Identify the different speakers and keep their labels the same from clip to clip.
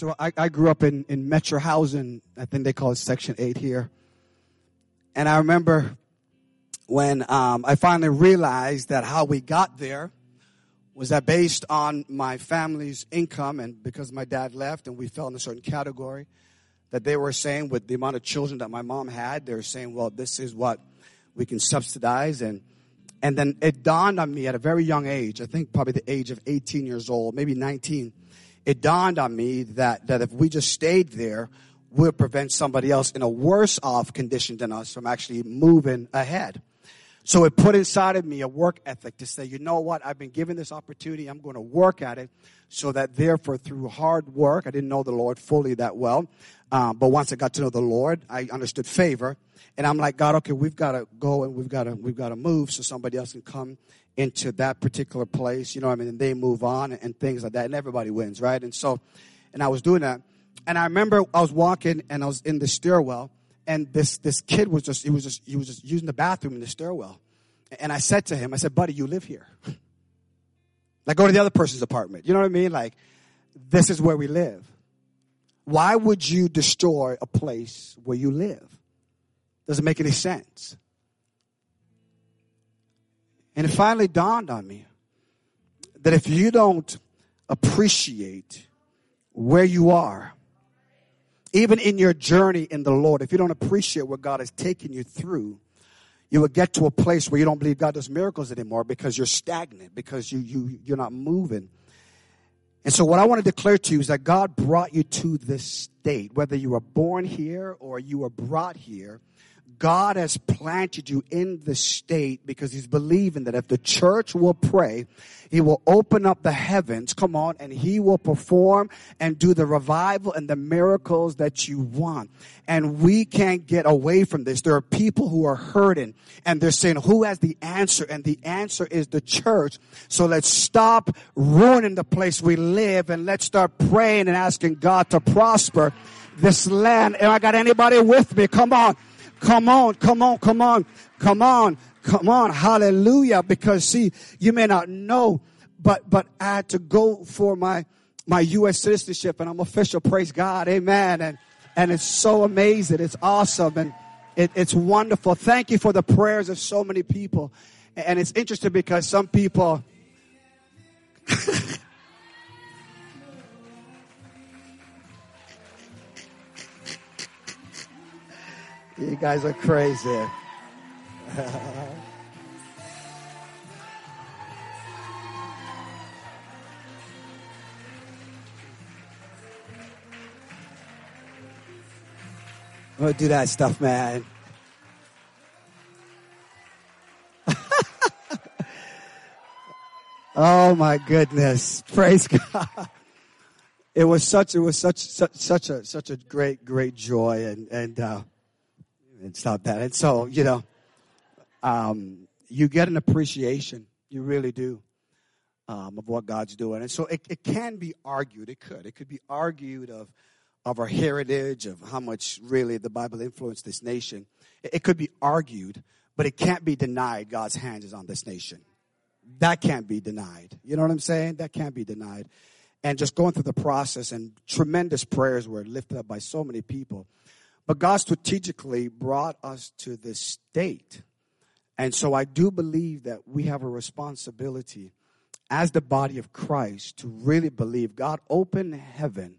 Speaker 1: So I, I grew up in, in Metro Housing. I think they call it Section 8 here. And I remember when um, I finally realized that how we got there was that based on my family's income and because my dad left and we fell in a certain category, that they were saying with the amount of children that my mom had, they were saying, well, this is what we can subsidize. And, and then it dawned on me at a very young age, I think probably the age of 18 years old, maybe 19, it dawned on me that, that if we just stayed there, we'll prevent somebody else in a worse off condition than us from actually moving ahead. So it put inside of me a work ethic to say, you know what, I've been given this opportunity, I'm going to work at it so that therefore through hard work, I didn't know the Lord fully that well, um, but once I got to know the Lord, I understood favor. And I'm like, God, okay, we've got to go and we've got to, we've got to move so somebody else can come into that particular place, you know I mean? And they move on and, and things like that. And everybody wins, right? And so, and I was doing that. And I remember I was walking and I was in the stairwell and this this kid was just he was just he was just using the bathroom in the stairwell and i said to him i said buddy you live here like go to the other person's apartment you know what i mean like this is where we live why would you destroy a place where you live doesn't make any sense and it finally dawned on me that if you don't appreciate where you are even in your journey in the Lord, if you don't appreciate what God has taken you through, you will get to a place where you don't believe God does miracles anymore because you're stagnant, because you, you, you're not moving. And so what I want to declare to you is that God brought you to this state, whether you were born here or you were brought here, God has planted you in the state because he's believing that if the church will pray, he will open up the heavens, come on, and he will perform and do the revival and the miracles that you want. And we can't get away from this. There are people who are hurting and they're saying, who has the answer? And the answer is the church. So let's stop ruining the place we live and let's start praying and asking God to prosper this land. Am I got anybody with me? Come on. Come on, come on, come on, come on, come on. Hallelujah. Because see, you may not know, but, but I had to go for my, my U.S. citizenship and I'm official. Praise God. Amen. And, and it's so amazing. It's awesome. And it, it's wonderful. Thank you for the prayers of so many people. And it's interesting because some people, You guys are crazy. Don't do that stuff, man. oh my goodness. Praise God. It was such, it was such, such, such a, such a great, great joy and, and, uh, it's not that. And so, you know, um, you get an appreciation. You really do. Um, of what God's doing. And so it, it can be argued, it could. It could be argued of, of our heritage, of how much really the Bible influenced this nation. It, it could be argued, but it can't be denied God's hand is on this nation. That can't be denied. You know what I'm saying? That can't be denied. And just going through the process and tremendous prayers were lifted up by so many people. But God strategically brought us to this state. And so I do believe that we have a responsibility as the body of Christ to really believe God opened heaven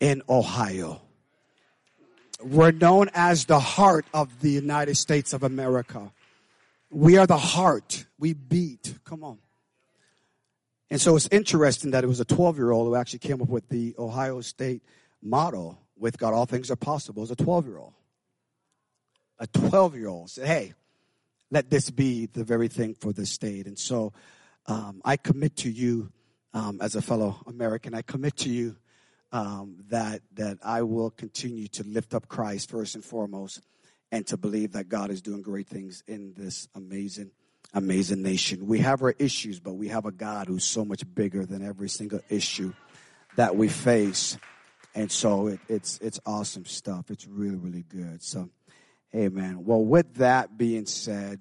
Speaker 1: in Ohio. We're known as the heart of the United States of America. We are the heart. We beat. Come on. And so it's interesting that it was a 12 year old who actually came up with the Ohio State motto with God, all things are possible as a 12 year old. A 12 year old said, Hey, let this be the very thing for the state. And so um, I commit to you um, as a fellow American, I commit to you um, that, that I will continue to lift up Christ first and foremost and to believe that God is doing great things in this amazing, amazing nation. We have our issues, but we have a God who's so much bigger than every single issue that we face. And so it, it's it's awesome stuff. It's really really good. So, Amen. Well, with that being said,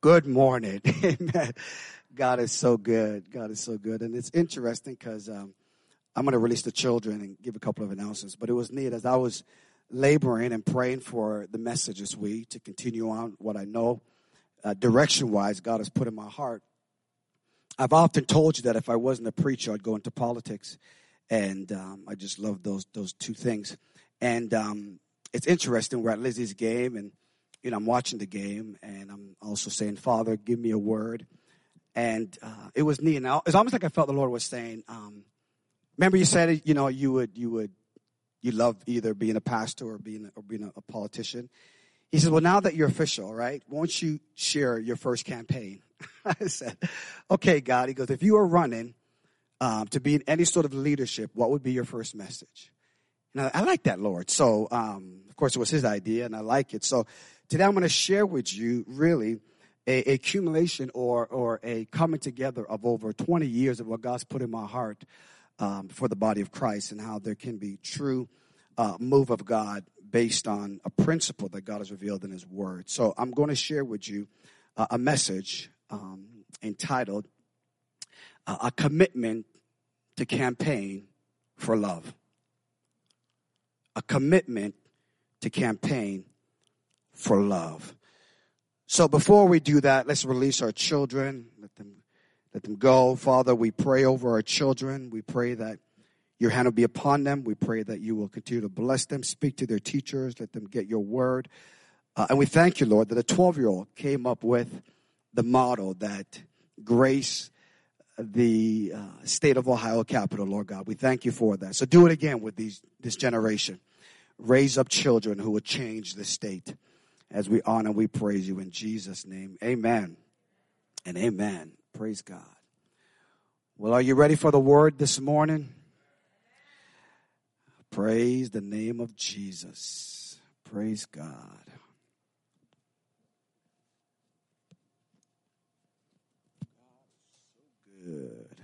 Speaker 1: good morning. Amen. God is so good. God is so good, and it's interesting because um, I'm going to release the children and give a couple of announcements. But it was neat as I was laboring and praying for the message this week to continue on what I know uh, direction wise God has put in my heart. I've often told you that if I wasn't a preacher, I'd go into politics, and um, I just love those those two things. And um, it's interesting. We're at Lizzie's game, and you know I'm watching the game, and I'm also saying, "Father, give me a word." And uh, it was neat. Now it's almost like I felt the Lord was saying, um, "Remember, you said you know you would you would you love either being a pastor or being or being a, a politician." He says, "Well, now that you're official, right? Won't you share your first campaign?" I said, okay, God. He goes, if you are running um, to be in any sort of leadership, what would be your first message? And I, like that, Lord. So, um, of course, it was his idea, and I like it. So, today I'm going to share with you really a, a, accumulation or, or a coming together of over 20 years of what God's put in my heart um, for the body of Christ and how there can be true uh, move of God based on a principle that God has revealed in His Word. So I'm going to share with you uh, a message um, entitled A Commitment to Campaign for Love. A commitment to campaign for love. So before we do that, let's release our children. Let them, let them go. Father, we pray over our children. We pray that your hand will be upon them. We pray that you will continue to bless them, speak to their teachers, let them get your word. Uh, and we thank you, Lord, that a 12 year old came up with the model that grace the uh, state of Ohio capital, Lord God. We thank you for that. So do it again with these this generation. Raise up children who will change the state. As we honor, we praise you in Jesus' name. Amen. And amen. Praise God. Well, are you ready for the word this morning? Praise the name of Jesus. Praise God. Good.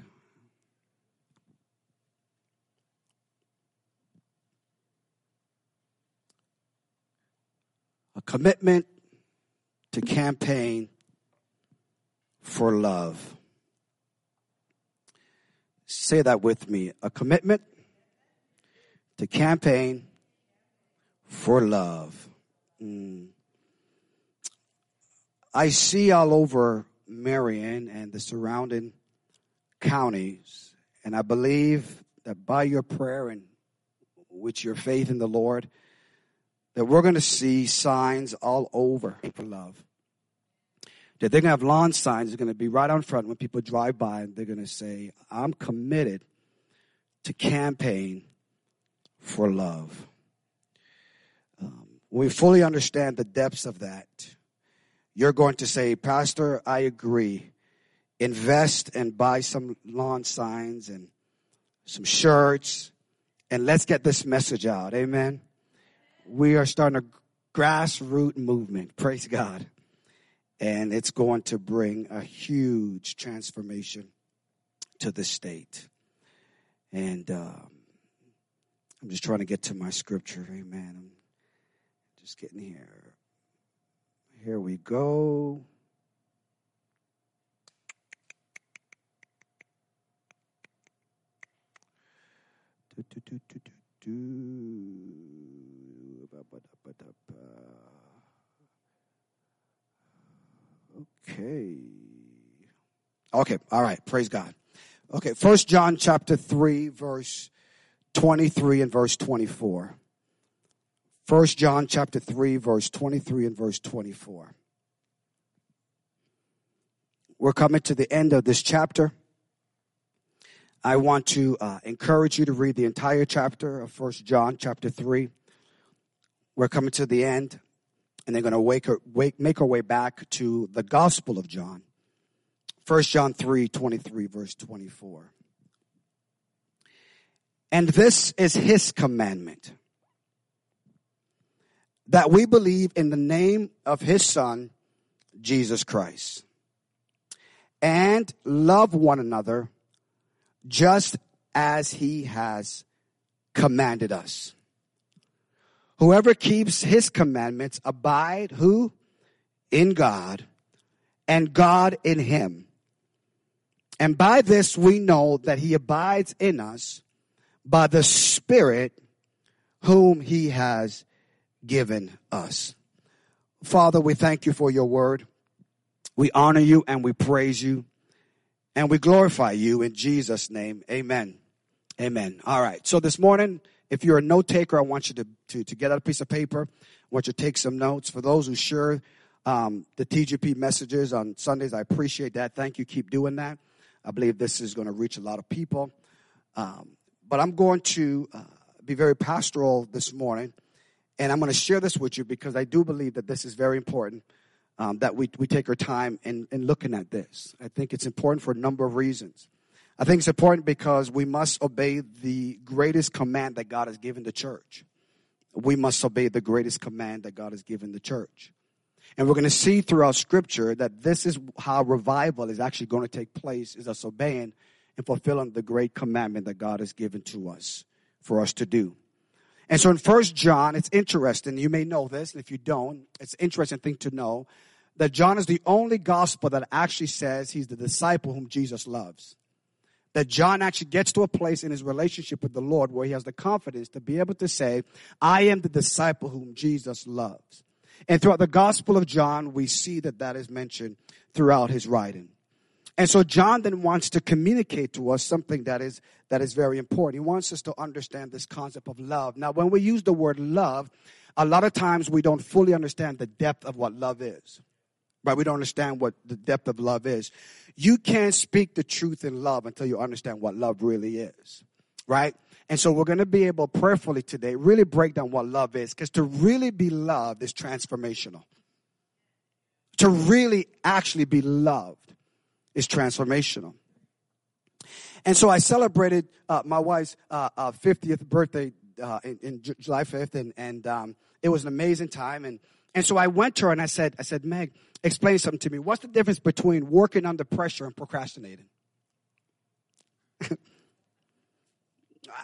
Speaker 1: A commitment to campaign for love. Say that with me. A commitment to campaign for love. Mm. I see all over Marion and the surrounding counties. And I believe that by your prayer and with your faith in the Lord, that we're going to see signs all over for love. That they're going to have lawn signs, that are going to be right on front when people drive by, and they're going to say, I'm committed to campaign for love. Um, we fully understand the depths of that, you're going to say, Pastor, I agree invest and buy some lawn signs and some shirts and let's get this message out. Amen. We are starting a grassroots movement. Praise God. And it's going to bring a huge transformation to the state. And um, I'm just trying to get to my scripture. Amen. I'm just getting here. Here we go. Okay. Okay, all right. Praise God. Okay, First John chapter 3 verse 23 and verse 24. First John chapter 3 verse 23 and verse 24. We're coming to the end of this chapter. I want to uh, encourage you to read the entire chapter of First John, chapter three. We're coming to the end, and they're going to wake, wake, make our way back to the Gospel of John. First John 3, 23, verse 24. And this is his commandment that we believe in the name of his Son, Jesus Christ, and love one another just as he has commanded us. Whoever keeps his commandments abide who? In God and God in him. And by this we know that he abides in us by the Spirit whom he has given us. Father, we thank you for your word. We honor you and we praise you and we glorify you in Jesus' name. Amen. Amen. All right. So this morning, if you're a note taker, I want you to, to, to get out a piece of paper. I want you to take some notes. For those who share um, the TGP messages on Sundays, I appreciate that. Thank you. Keep doing that. I believe this is going to reach a lot of people. Um, but I'm going to uh, be very pastoral this morning, and I'm going to share this with you because I do believe that this is very important. Um, that we, we take our time in, in looking at this. I think it's important for a number of reasons. I think it's important because we must obey the greatest command that God has given the church. We must obey the greatest command that God has given the church. And we're going to see throughout scripture that this is how revival is actually going to take place is us obeying and fulfilling the great commandment that God has given to us for us to do. And so in First John, it's interesting, you may know this, and if you don't, it's an interesting thing to know that John is the only gospel that actually says he's the disciple whom Jesus loves that John actually gets to a place in his relationship with the Lord where he has the confidence to be able to say, I am the disciple whom Jesus loves. And throughout the Gospel of John, we see that that is mentioned throughout his writing. And so John then wants to communicate to us something that is, that is very important. He wants us to understand this concept of love. Now, when we use the word love, a lot of times we don't fully understand the depth of what love is. Right? We don't understand what the depth of love is. You can't speak the truth in love until you understand what love really is. Right? And so we're going to be able prayerfully today really break down what love is because to really be loved is transformational. To really actually be loved is transformational. And so I celebrated uh, my wife's uh, uh, 50th birthday uh, in, in, July 5th, and, and um, it was an amazing time. And, and so I went to her and I said, I said, Meg, explain something to me. What's the difference between working under pressure and procrastinating?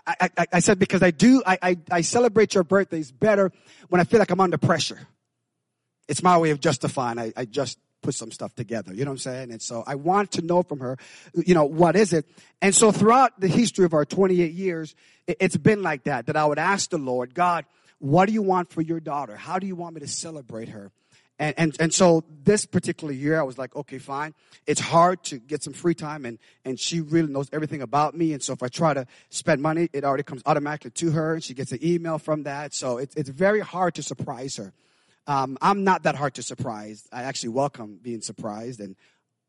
Speaker 1: I, I, I, said, because I do, I, I, I celebrate your birthdays better when I feel like I'm under pressure. It's my way of justifying. I, I just put some stuff together. You know what I'm saying? And so I want to know from her, you know, what is it? And so throughout the history of our 28 years, it, it's been like that, that I would ask the Lord, God, what do you want for your daughter? How do you want me to celebrate her? And, and, and so this particular year, I was like, okay, fine. It's hard to get some free time and, and she really knows everything about me. And so if I try to spend money, it already comes automatically to her and she gets an email from that. So it's, it's very hard to surprise her. Um, I'm not that hard to surprise. I actually welcome being surprised. And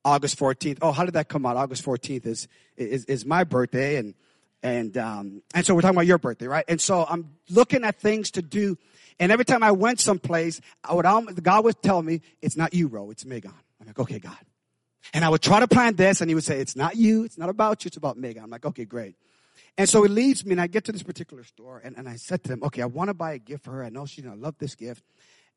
Speaker 1: August 14th, oh, how did that come out? August 14th is, is, is my birthday. And, and, um, and so we're talking about your birthday, right? And so I'm looking at things to do and every time I went someplace, I would almost, God would tell me, it's not you, Ro, it's Megan. I'm like, okay, God. And I would try to plan this and he would say, it's not you, it's not about you, it's about Megan. I'm like, okay, great. And so he leads me and I get to this particular store and, and I said to him, okay, I want to buy a gift for her. I know she's going to love this gift.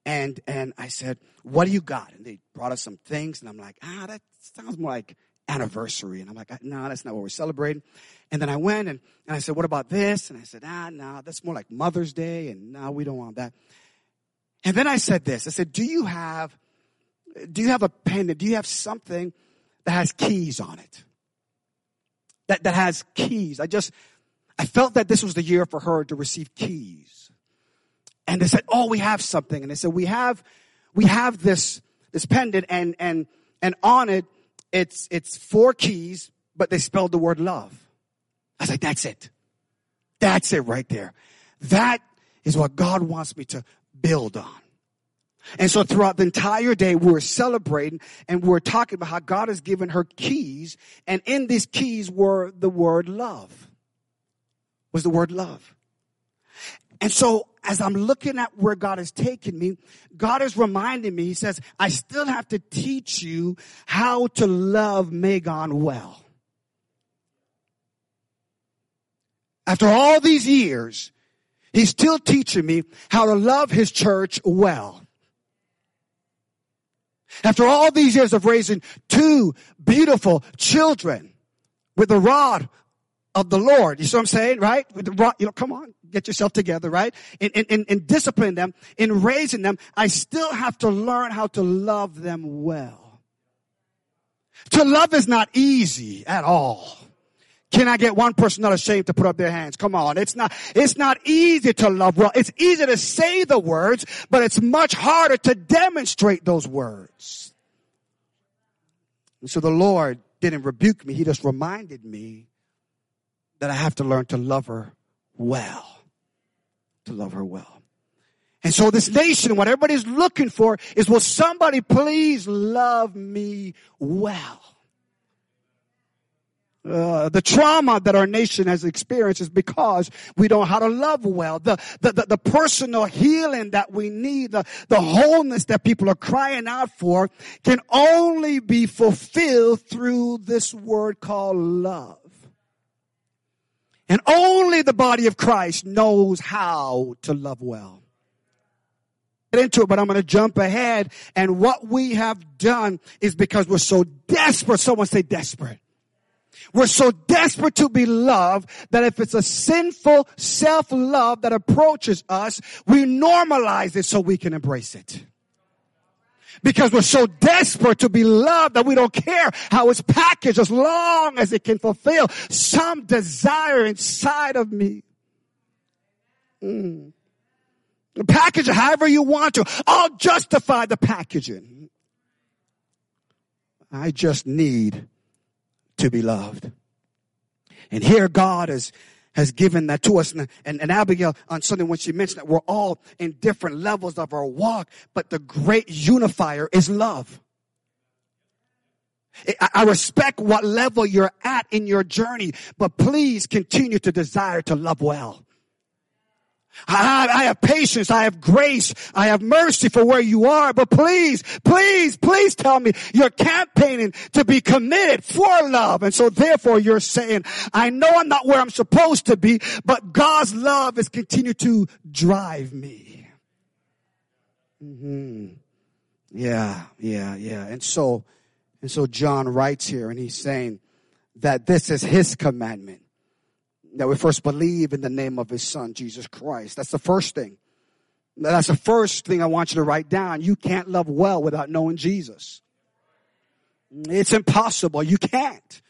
Speaker 1: And, and I said, what do you got? And they brought us some things and I'm like, ah, that sounds more like anniversary. And I'm like, no, that's not what we're celebrating. And then I went and, and I said, what about this? And I said, ah, no, that's more like Mother's Day. And no, we don't want that. And then I said this, I said, do you have, do you have a pendant? Do you have something that has keys on it? That, that has keys. I just, I felt that this was the year for her to receive keys. And they said, oh, we have something. And they said, we have, we have this, this pendant and, and, and on it, it's, it's four keys, but they spelled the word love. I was like, that's it. That's it right there. That is what God wants me to build on. And so throughout the entire day, we were celebrating and we were talking about how God has given her keys. And in these keys were the word love. Was the word love. And so as I'm looking at where God has taken me, God is reminding me, He says, I still have to teach you how to love Megan well. After all these years, He's still teaching me how to love His church well. After all these years of raising two beautiful children with the rod of the Lord. You see what I'm saying, right? With the rod, you know, come on get yourself together, right? In, in, in discipline them, in raising them, I still have to learn how to love them well. To love is not easy at all. Can I get one person not ashamed to put up their hands? Come on. It's not, it's not easy to love well. It's easy to say the words, but it's much harder to demonstrate those words. And so the Lord didn't rebuke me. He just reminded me that I have to learn to love her well. To love her well. And so this nation, what everybody's looking for is will somebody please love me well? Uh, the trauma that our nation has experienced is because we don't know how to love well. The, the, the, the, personal healing that we need, the, the wholeness that people are crying out for can only be fulfilled through this word called love. And only the body of Christ knows how to love well. Get into it, but I'm going to jump ahead. And what we have done is because we're so desperate. Someone say desperate we're so desperate to be loved that if it's a sinful self-love that approaches us, we normalize it so we can embrace it. Because we're so desperate to be loved that we don't care how it's packaged as long as it can fulfill some desire inside of me. Mm. Package however you want to. I'll justify the packaging. I just need to be loved. And here God has, has given that to us. And, and, and Abigail on Sunday when she mentioned that we're all in different levels of our walk, but the great unifier is love. I respect what level you're at in your journey, but please continue to desire to love well. I, I have patience. I have grace. I have mercy for where you are. But please, please, please tell me you're campaigning to be committed for love. And so therefore you're saying, I know I'm not where I'm supposed to be, but God's love is continued to drive me. hmm Yeah, yeah, yeah. And so, and so John writes here and he's saying that this is his commandment that we first believe in the name of his son, Jesus Christ. That's the first thing. That's the first thing I want you to write down. You can't love well without knowing Jesus. It's impossible. You can't.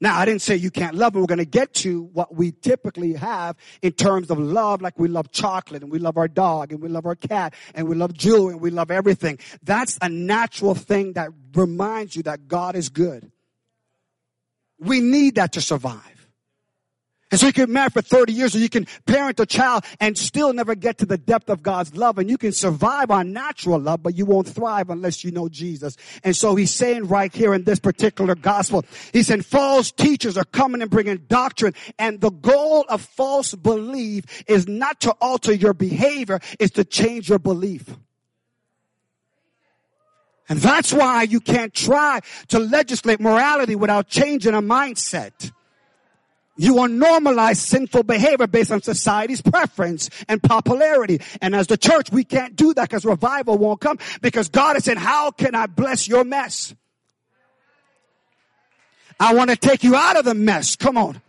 Speaker 1: Now, I didn't say you can't love, and we're going to get to what we typically have in terms of love, like we love chocolate, and we love our dog, and we love our cat, and we love jewelry, and we love everything. That's a natural thing that reminds you that God is good. We need that to survive. And so you can marry for 30 years or you can parent a child and still never get to the depth of God's love. And you can survive on natural love, but you won't thrive unless you know Jesus. And so he's saying right here in this particular gospel, he said false teachers are coming and bringing doctrine. And the goal of false belief is not to alter your behavior, is to change your belief. And that's why you can't try to legislate morality without changing a mindset. You will normalize sinful behavior based on society's preference and popularity. And as the church, we can't do that because revival won't come because God is said, how can I bless your mess? I want to take you out of the mess. Come on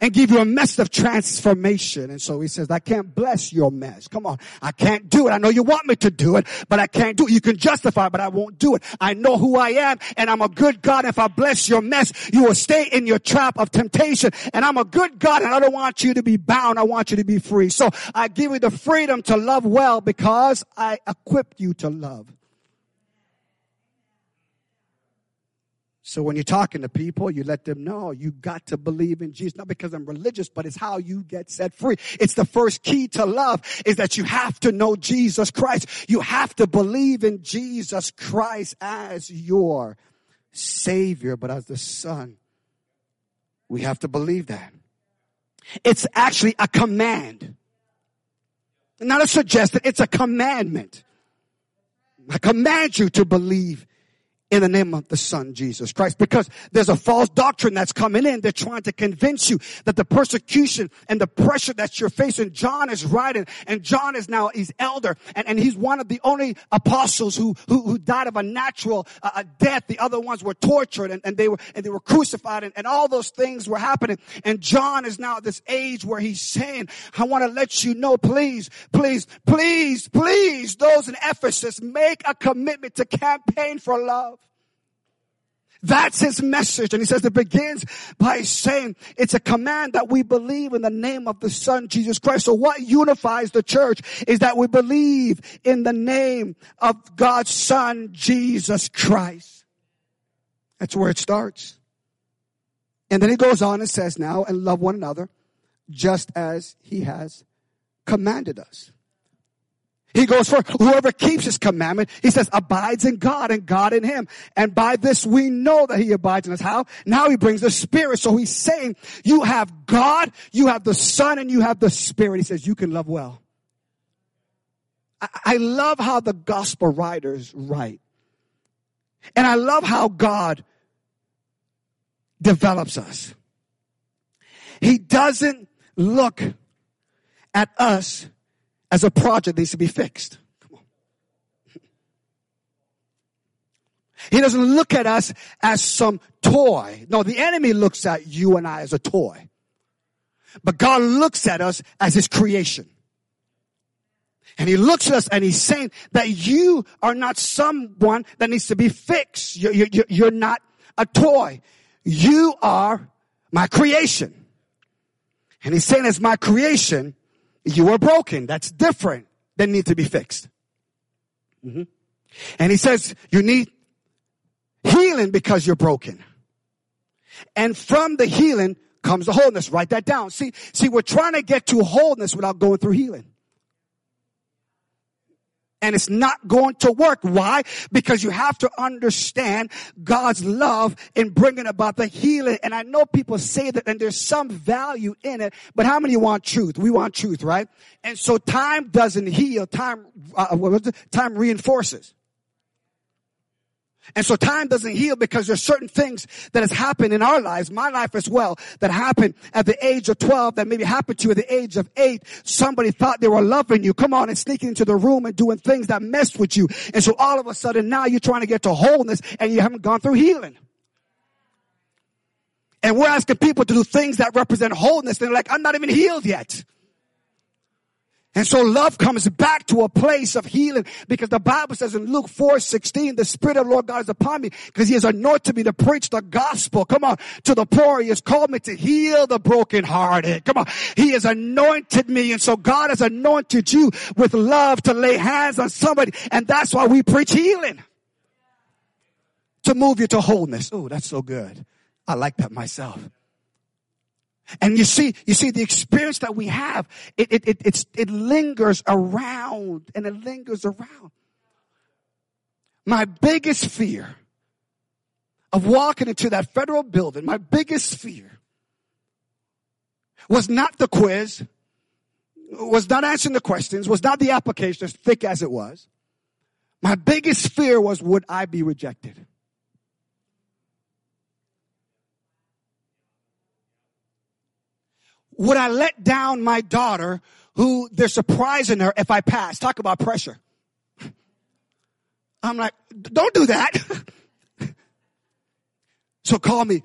Speaker 1: and give you a mess of transformation. And so he says, I can't bless your mess. Come on. I can't do it. I know you want me to do it, but I can't do it. You can justify, but I won't do it. I know who I am and I'm a good God. If I bless your mess, you will stay in your trap of temptation. And I'm a good God and I don't want you to be bound. I want you to be free. So I give you the freedom to love well because I equipped you to love. So when you're talking to people, you let them know you got to believe in Jesus, not because I'm religious, but it's how you get set free. It's the first key to love is that you have to know Jesus Christ. You have to believe in Jesus Christ as your savior, but as the son. We have to believe that. It's actually a command. Not a suggestion, it's a commandment. I command you to believe in the name of the son Jesus Christ because there's a false doctrine that's coming in. They're trying to convince you that the persecution and the pressure that you're facing, John is writing and John is now, he's elder and, and he's one of the only apostles who, who, who died of a natural uh, death. The other ones were tortured and, and they were, and they were crucified and, and all those things were happening. And John is now at this age where he's saying, I want to let you know, please, please, please, please, those in Ephesus, make a commitment to campaign for love. That's his message. And he says it begins by saying it's a command that we believe in the name of the son, Jesus Christ. So what unifies the church is that we believe in the name of God's son, Jesus Christ. That's where it starts. And then he goes on and says now, and love one another just as he has commanded us. He goes for whoever keeps his commandment, he says, abides in God and God in him. And by this we know that he abides in us. How? Now he brings the spirit. So he's saying, you have God, you have the son, and you have the spirit. He says, you can love well. I, I love how the gospel writers write. And I love how God develops us. He doesn't look at us as a project needs to be fixed. He doesn't look at us as some toy. No, the enemy looks at you and I as a toy. But God looks at us as his creation. And he looks at us and he's saying that you are not someone that needs to be fixed. You're, you're, you're not a toy. You are my creation. And he's saying as my creation, you are broken. That's different than need to be fixed. Mm-hmm. And he says you need healing because you're broken. And from the healing comes the wholeness. Write that down. See, see, we're trying to get to wholeness without going through healing and it's not going to work. Why? Because you have to understand God's love in bringing about the healing. And I know people say that and there's some value in it, but how many want truth? We want truth, right? And so time doesn't heal. Time, uh, time reinforces. And so time doesn't heal because there's certain things that has happened in our lives, my life as well, that happened at the age of 12, that maybe happened to you at the age of 8. Somebody thought they were loving you. Come on and sneaking into the room and doing things that messed with you. And so all of a sudden now you're trying to get to wholeness and you haven't gone through healing. And we're asking people to do things that represent wholeness. And they're like, I'm not even healed yet. And so love comes back to a place of healing because the Bible says in Luke 4, 16, the Spirit of the Lord God is upon me because he has anointed me to preach the gospel. Come on. To the poor. He has called me to heal the brokenhearted. Come on. He has anointed me. And so God has anointed you with love to lay hands on somebody. And that's why we preach healing. To move you to wholeness. Oh, that's so good. I like that myself. And you see, you see the experience that we have, it, it, it, it lingers around and it lingers around. My biggest fear of walking into that federal building, my biggest fear was not the quiz, was not answering the questions, was not the application as thick as it was. My biggest fear was would I be rejected? Would I let down my daughter who they're surprising her if I pass? Talk about pressure. I'm like, don't do that. so call me,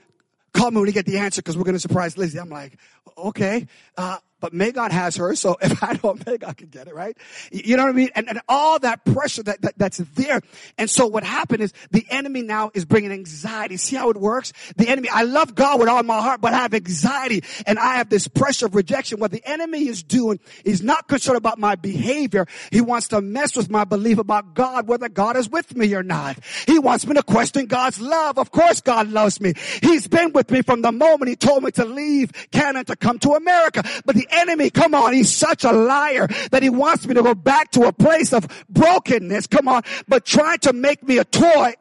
Speaker 1: call me when you get the answer because we're going to surprise Lizzie. I'm like, okay. Uh, but Megan has her, so if I don't, Megan can get it, right? You know what I mean? And, and all that pressure that, that, that's there. And so what happened is the enemy now is bringing anxiety. See how it works? The enemy, I love God with all my heart, but I have anxiety and I have this pressure of rejection. What the enemy is doing is not concerned about my behavior. He wants to mess with my belief about God, whether God is with me or not. He wants me to question God's love. Of course God loves me. He's been with me from the moment he told me to leave Canada to come to America. But the enemy, come on, he's such a liar that he wants me to go back to a place of brokenness. Come on, but trying to make me a toy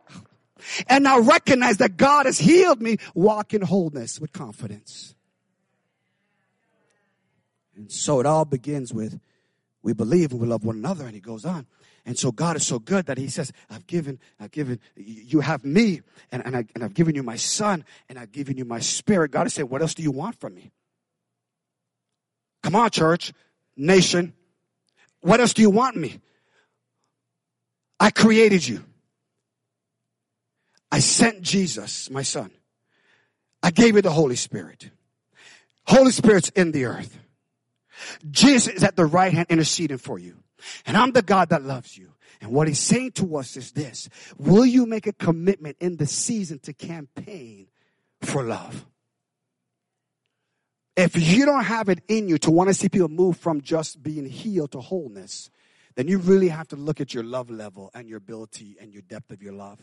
Speaker 1: and now recognize that God has healed me, walk in wholeness with confidence. And so it all begins with we believe and we love one another, and he goes on. And so God is so good that He says, I've given, I've given, you have me, and, and, I, and I've given you my son, and I've given you my spirit. God is saying, What else do you want from me? Come on, church, nation. What else do you want me? I created you. I sent Jesus, my son. I gave you the Holy Spirit. Holy Spirit's in the earth. Jesus is at the right hand interceding for you. And I'm the God that loves you. And what he's saying to us is this Will you make a commitment in the season to campaign for love? If you don't have it in you to want to see people move from just being healed to wholeness, then you really have to look at your love level and your ability and your depth of your love.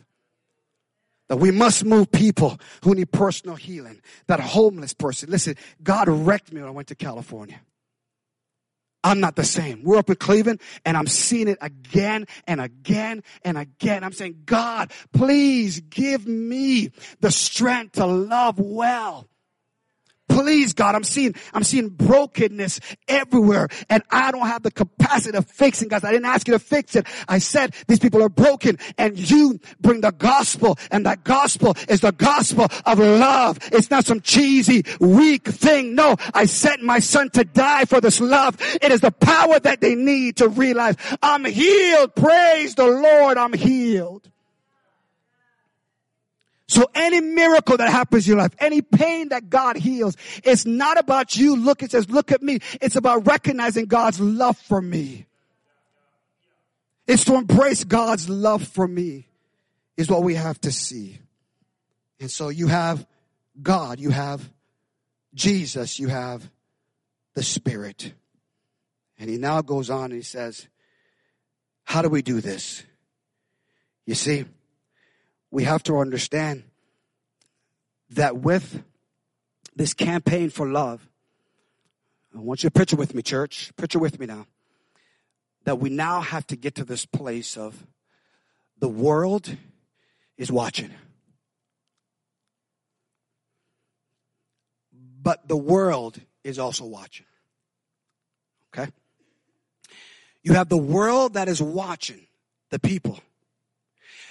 Speaker 1: That we must move people who need personal healing. That homeless person. Listen, God wrecked me when I went to California. I'm not the same. We're up in Cleveland and I'm seeing it again and again and again. I'm saying, God, please give me the strength to love well. Please, God, I'm seeing, I'm seeing brokenness everywhere and I don't have the capacity of fixing, guys. I didn't ask you to fix it. I said these people are broken and you bring the gospel and that gospel is the gospel of love. It's not some cheesy, weak thing. No, I sent my son to die for this love. It is the power that they need to realize I'm healed. Praise the Lord. I'm healed. So any miracle that happens in your life, any pain that God heals, it's not about you look, it says, look at me. It's about recognizing God's love for me. It's to embrace God's love for me is what we have to see. And so you have God, you have Jesus, you have the Spirit. And he now goes on and he says, how do we do this? You see, we have to understand that with this campaign for love, I want you to picture with me, church. Picture with me now. That we now have to get to this place of the world is watching. But the world is also watching. Okay? You have the world that is watching the people.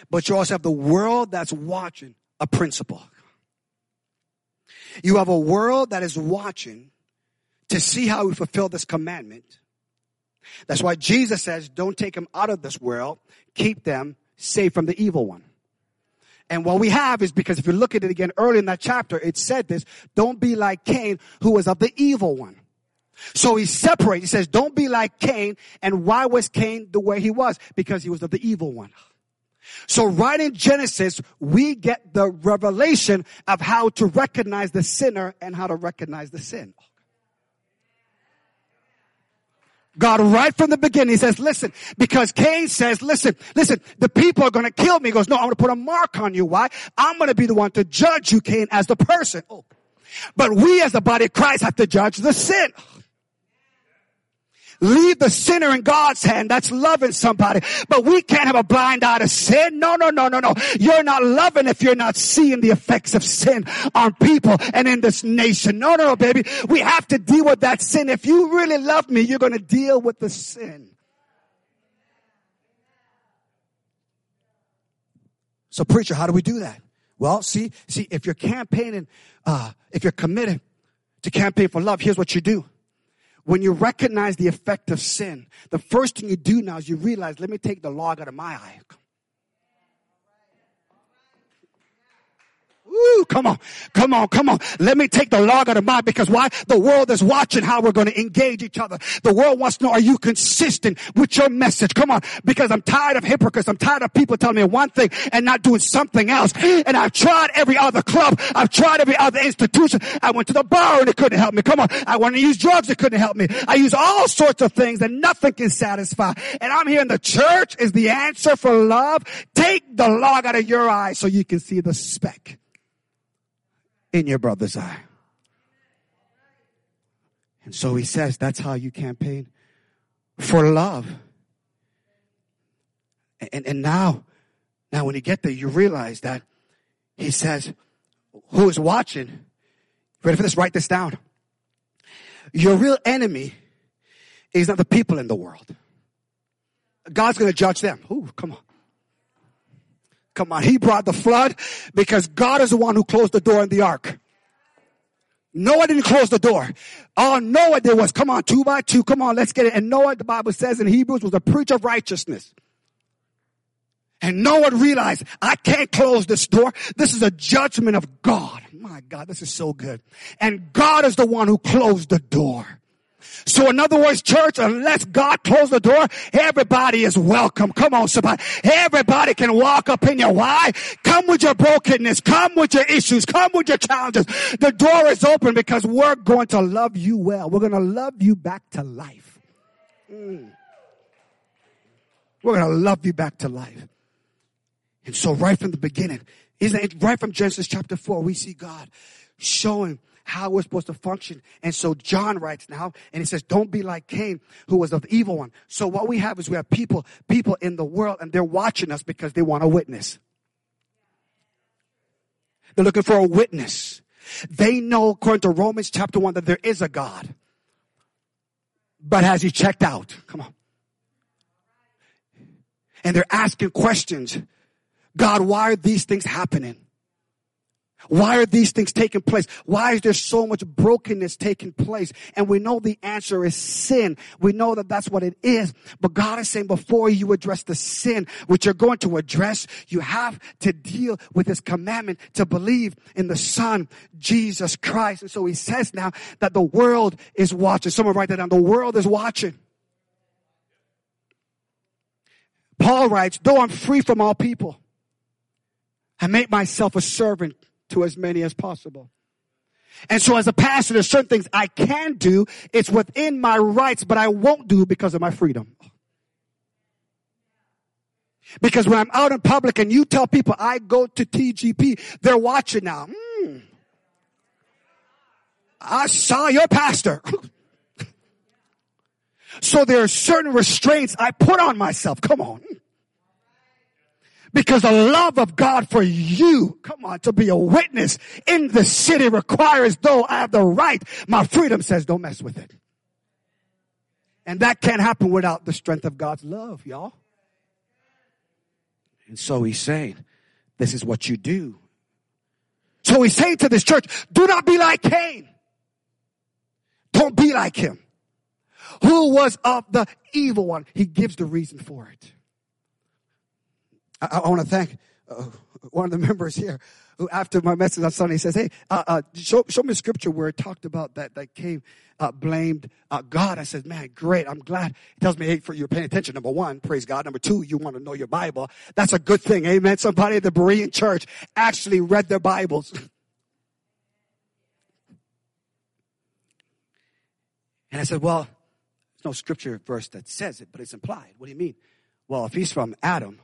Speaker 1: But you also have the world that's watching a principle. You have a world that is watching to see how we fulfill this commandment. That's why Jesus says, don't take them out of this world. Keep them safe from the evil one. And what we have is because if you look at it again early in that chapter, it said this, don't be like Cain, who was of the evil one. So he separates. He says, don't be like Cain. And why was Cain the way he was? Because he was of the evil one. So right in Genesis, we get the revelation of how to recognize the sinner and how to recognize the sin. God right from the beginning says, listen, because Cain says, listen, listen, the people are going to kill me. He goes, no, I'm going to put a mark on you. Why? I'm going to be the one to judge you, Cain, as the person. Oh. But we as the body of Christ have to judge the sin. Oh. Leave the sinner in God's hand. That's loving somebody. But we can't have a blind eye to sin. No, no, no, no, no. You're not loving if you're not seeing the effects of sin on people and in this nation. No, no, no, baby. We have to deal with that sin. If you really love me, you're going to deal with the sin. So preacher, how do we do that? Well, see, see, if you're campaigning, uh, if you're committed to campaign for love, here's what you do when you recognize the effect of sin, the first thing you do now is you realize, let me take the log out of my eye. Come on, come on, come on. Let me take the log out of mine because why? The world is watching how we're going to engage each other. The world wants to know, are you consistent with your message? Come on, because I'm tired of hypocrites. I'm tired of people telling me one thing and not doing something else. And I've tried every other club. I've tried every other institution. I went to the bar and it couldn't help me. Come on. I wanted to use drugs. It couldn't help me. I use all sorts of things and nothing can satisfy. And I'm here in the church is the answer for love. Take the log out of your eye so you can see the speck in your brother's eye. And so he says that's how you campaign for love. And, and now, now when you get there, you realize that he says, who is watching? Ready for this? Write this down. Your real enemy is not the people in the world. God's going to judge them. Ooh, come on. Come on. He brought the flood because God is the one who closed the door in the ark. Noah didn't close the door. All Noah did was, come on, two by two, come on, let's get it. And Noah, the Bible says in Hebrews, was a preacher of righteousness. And Noah realized, I can't close this door. This is a judgment of God. My God, this is so good. And God is the one who closed the door. So in other words, church, unless God closed the door, everybody is welcome. Come on, somebody. Everybody can walk up in here. Why? Come with your brokenness. Come with your issues. Come with your challenges. The door is open because we're going to love you well. We're going to love you back to life. Mm. We're going to love you back to life. And so right from the beginning, isn't it right from Genesis chapter four, we see God showing how we're supposed to function. And so John writes now, and he says, don't be like Cain, who was of the evil one. So what we have is we have people, people in the world, and they're watching us because they want a witness. They're looking for a witness. They know, according to Romans chapter one, that there is a God. But has he checked out? Come on. And they're asking questions. God, why are these things happening? Why are these things taking place? Why is there so much brokenness taking place? And we know the answer is sin. We know that that's what it is. But God is saying before you address the sin, which you're going to address, you have to deal with His commandment to believe in the Son, Jesus Christ. And so He says now that the world is watching. Someone write that down. The world is watching. Paul writes, though I'm free from all people, I make myself a servant to as many as possible. And so as a pastor, there's certain things I can do. It's within my rights, but I won't do because of my freedom. Because when I'm out in public and you tell people I go to TGP, they're watching now. Mm. I saw your pastor. so there are certain restraints I put on myself. Come on. Because the love of God for you, come on, to be a witness in the city requires though I have the right, my freedom says don't mess with it. And that can't happen without the strength of God's love, y'all. And so he's saying, this is what you do. So he's saying to this church, do not be like Cain. Don't be like him. Who was of the evil one? He gives the reason for it. I, I want to thank uh, one of the members here who, after my message on Sunday, says, "Hey, uh, uh, show, show me a scripture where it talked about that that Cain uh, blamed uh, God." I said, "Man, great! I'm glad." It tells me, "Hey, for you're paying attention." Number one, praise God. Number two, you want to know your Bible. That's a good thing. Amen. Somebody at the Berean church actually read their Bibles. And I said, "Well, there's no scripture verse that says it, but it's implied. What do you mean?" Well, if he's from Adam,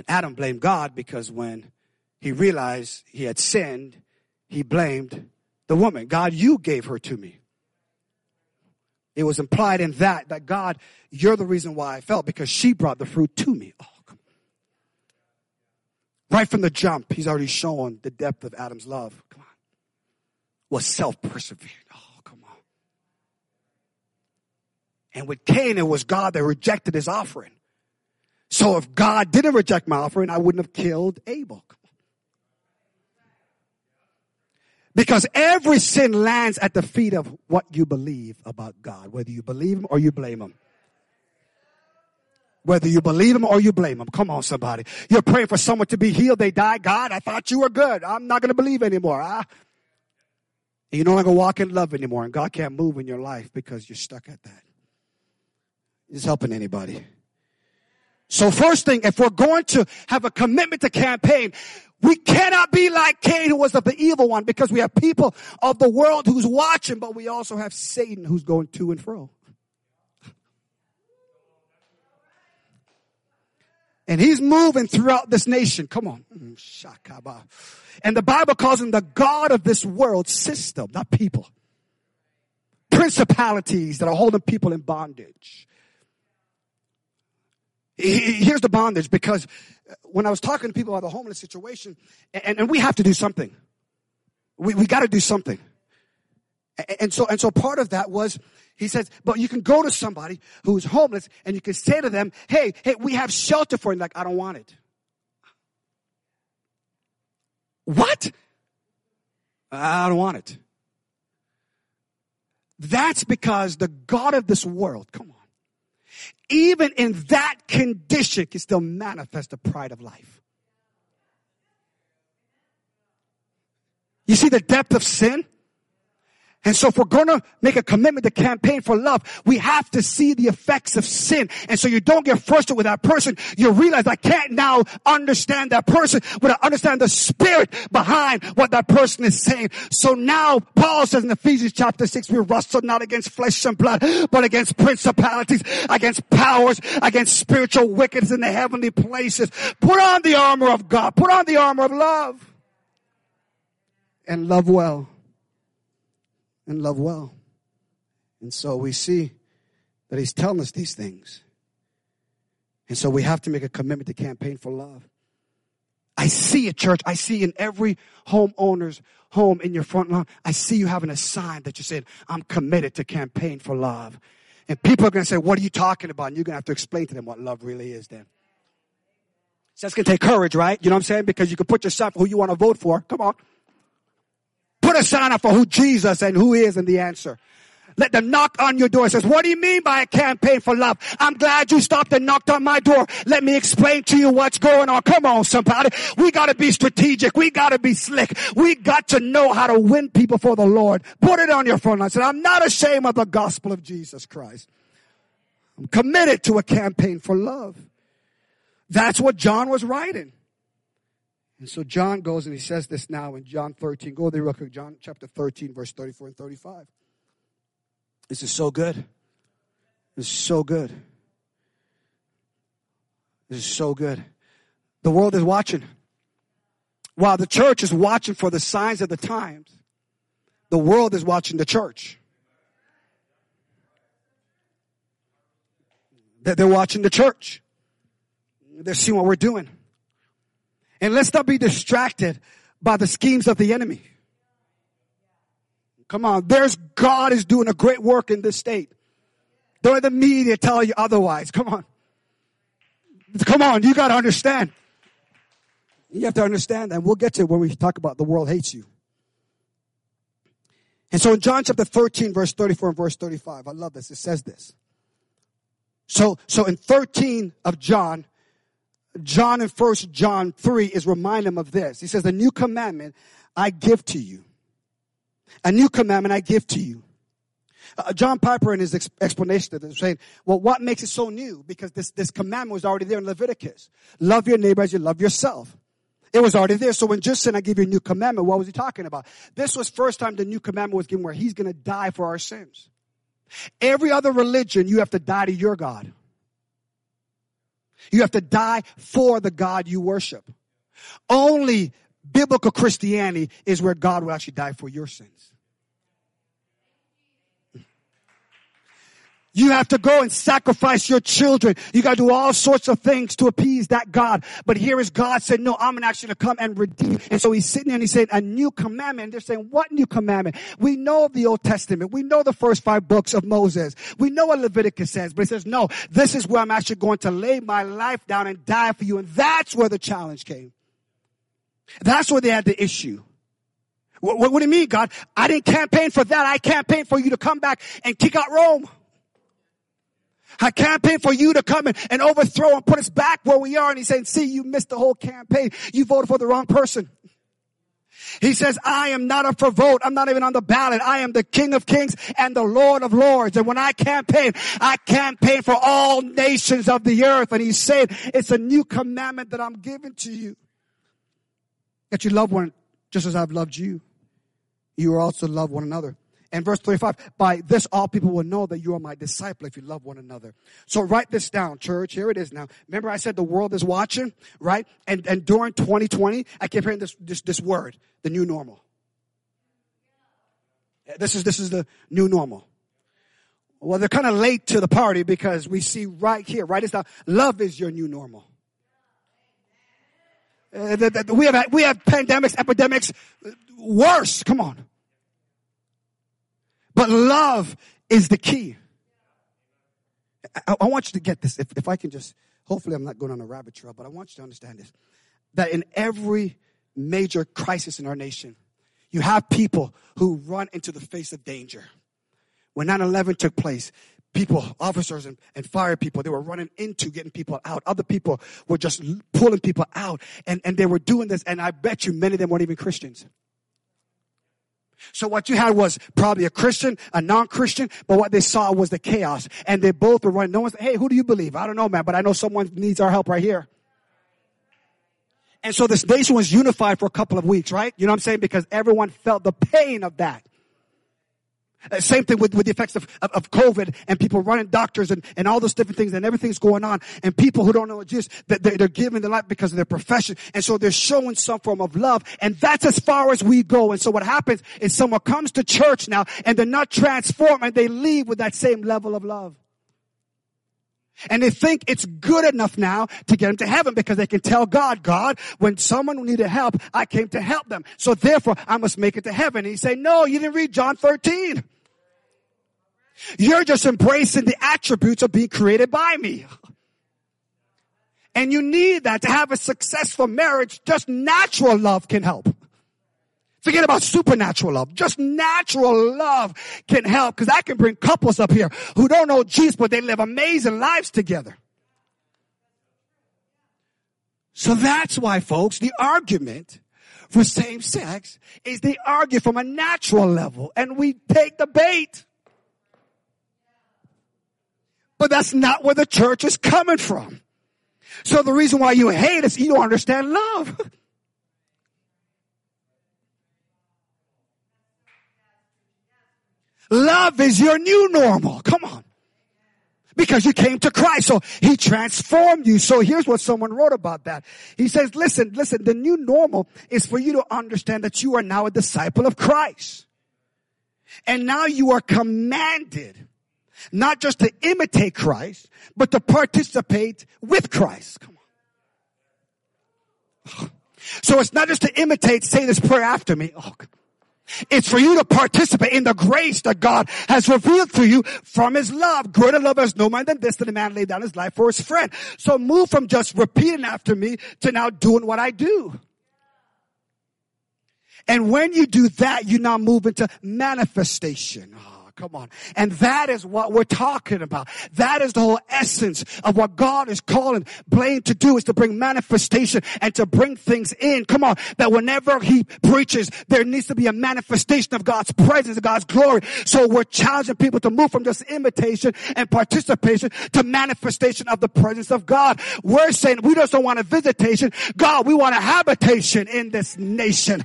Speaker 1: and Adam blamed God because when he realized he had sinned, he blamed the woman. God, you gave her to me. It was implied in that, that God, you're the reason why I felt because she brought the fruit to me. Oh. Right from the jump, he's already shown the depth of Adam's love. Come on. Was self-persevering. Oh, come on. And with Cain, it was God that rejected his offering. So if God didn't reject my offering, I wouldn't have killed Abel. Because every sin lands at the feet of what you believe about God, whether you believe Him or you blame Him. Whether you believe Him or you blame Him. Come on, somebody. You're praying for someone to be healed. They die. God, I thought you were good. I'm not going to believe anymore. Ah. You no longer walk in love anymore, and God can't move in your life because you're stuck at that. Is helping anybody? So first thing, if we're going to have a commitment to campaign, we cannot be like Cain who was of the evil one because we have people of the world who's watching, but we also have Satan who's going to and fro. And he's moving throughout this nation. Come on. Mm, and the Bible calls him the God of this world system, not people. Principalities that are holding people in bondage here's the bondage because when I was talking to people about the homeless situation, and, and we have to do something. We, we got to do something. And so, and so part of that was, he says, but you can go to somebody who's homeless and you can say to them, hey, hey, we have shelter for you. Like, I don't want it. What? I don't want it. That's because the God of this world, come on even in that condition can still manifest the pride of life. You see the depth of sin? And so if we're to make a commitment to campaign for love, we have to see the effects of sin. And so you don't get frustrated with that person. You realize I can't now understand that person, but I understand the spirit behind what that person is saying. So now Paul says in Ephesians chapter 6, we wrestle not against flesh and blood, but against principalities, against powers, against spiritual wickedness in the heavenly places. Put on the armor of God. Put on the armor of love. And love well and love well. And so we see that he's telling us these things. And so we have to make a commitment to campaign for love. I see it, church. I see in every homeowner's home in your front lawn, I see you having a sign that you said, I'm committed to campaign for love. And people are going to say, what are you talking about? And you're going to have to explain to them what love really is then. So that's going to take courage, right? You know what I'm saying? Because you can put yourself who you want to vote for. Come on. Put a sign up for who Jesus and who is and the answer. Let them knock on your door. It says, what do you mean by a campaign for love? I'm glad you stopped and knocked on my door. Let me explain to you what's going on. Come on, somebody. We gotta be strategic. We gotta be slick. We got to know how to win people for the Lord. Put it on your front line. said, I'm not ashamed of the gospel of Jesus Christ. I'm committed to a campaign for love. That's what John was writing. And so John goes and he says this now in John 13. Go there real quick. John chapter 13, verse 34 and 35. This is so good. This is so good. This is so good. The world is watching. While the church is watching for the signs of the times, the world is watching the church. They're watching the church. They're seeing what we're doing. And let's not be distracted by the schemes of the enemy. Come on, there's God is doing a great work in this state. Don't let the media tell you otherwise. Come on. Come on, you gotta understand. You have to understand, and we'll get to it when we talk about the world hates you. And so in John chapter 13, verse 34 and verse 35, I love this. It says this. So, so in 13 of John, John in First John 3 is reminding him of this. He says, a new commandment I give to you. A new commandment I give to you. Uh, John Piper in his ex- explanation of this saying, well, what makes it so new? Because this, this commandment was already there in Leviticus. Love your neighbor as you love yourself. It was already there. So when Jesus said, I give you a new commandment, what was he talking about? This was first time the new commandment was given where he's going to die for our sins. Every other religion, you have to die to your God. You have to die for the God you worship. Only biblical Christianity is where God will actually die for your sins. You have to go and sacrifice your children. You got to do all sorts of things to appease that God. But here is God said, no, I'm actually to come and redeem. And so he's sitting there and he's saying a new commandment. And they're saying, what new commandment? We know the Old Testament. We know the first five books of Moses. We know what Leviticus says. But he says, no, this is where I'm actually going to lay my life down and die for you. And that's where the challenge came. That's where they had the issue. What, what, what do you mean, God? I didn't campaign for that. I campaigned for you to come back and kick out Rome. I campaign for you to come in and overthrow and put us back where we are. And he's saying, see, you missed the whole campaign. You voted for the wrong person. He says, I am not up for vote. I'm not even on the ballot. I am the King of Kings and the Lord of Lords. And when I campaign, I campaign for all nations of the earth. And he's saying, it's a new commandment that I'm giving to you. That you love one just as I've loved you. You are also love one another. And verse 35, by this all people will know that you are my disciple if you love one another. So write this down, church. Here it is now. Remember I said the world is watching, right? And, and during 2020, I kept hearing this, this, this word, the new normal. This is, this is the new normal. Well, they're kind of late to the party because we see right here, right? this down. Love is your new normal. Uh, the, the, we have, we have pandemics, epidemics, worse. Come on. But love is the key. I, I, want you to get this. If, if I can just, hopefully I'm not going on a rabbit trail, but I want you to understand this. That in every major crisis in our nation, you have people who run into the face of danger. When 9-11 took place, people, officers and, and fire people, they were running into getting people out. Other people were just pulling people out. And, and they were doing this, and I bet you many of them weren't even Christians. So what you had was probably a Christian, a non-Christian, but what they saw was the chaos. And they both were running. No one's, hey, who do you believe? I don't know, man, but I know someone needs our help right here. And so this nation was unified for a couple of weeks, right? You know what I'm saying? Because everyone felt the pain of that. Uh, same thing with, with the effects of, of, of, COVID and people running doctors and, and all those different things and everything's going on and people who don't know Jesus, that they're, they're giving their life because of their profession. And so they're showing some form of love and that's as far as we go. And so what happens is someone comes to church now and they're not transformed and they leave with that same level of love. And they think it's good enough now to get them to heaven because they can tell God, God, when someone needed help, I came to help them. So therefore, I must make it to heaven. And he say, no, you didn't read John 13. You're just embracing the attributes of being created by me. And you need that to have a successful marriage. Just natural love can help. Forget about supernatural love. Just natural love can help because I can bring couples up here who don't know Jesus, but they live amazing lives together. So that's why folks, the argument for same sex is they argue from a natural level and we take the bait. But that's not where the church is coming from. So the reason why you hate us, you don't understand love. Love is your new normal. Come on. Because you came to Christ. So he transformed you. So here's what someone wrote about that. He says, listen, listen, the new normal is for you to understand that you are now a disciple of Christ. And now you are commanded not just to imitate Christ, but to participate with Christ. Come on. So it's not just to imitate, say this prayer after me. Oh, it's for you to participate in the grace that God has revealed to you from His love. Greater love has no man than this that a man lay down his life for his friend. So move from just repeating after me to now doing what I do. And when you do that, you now move into manifestation. Oh, Come on. And that is what we're talking about. That is the whole essence of what God is calling Blaine to do is to bring manifestation and to bring things in. Come on. That whenever he preaches, there needs to be a manifestation of God's presence, God's glory. So we're challenging people to move from just imitation and participation to manifestation of the presence of God. We're saying we just don't want a visitation. God, we want a habitation in this nation.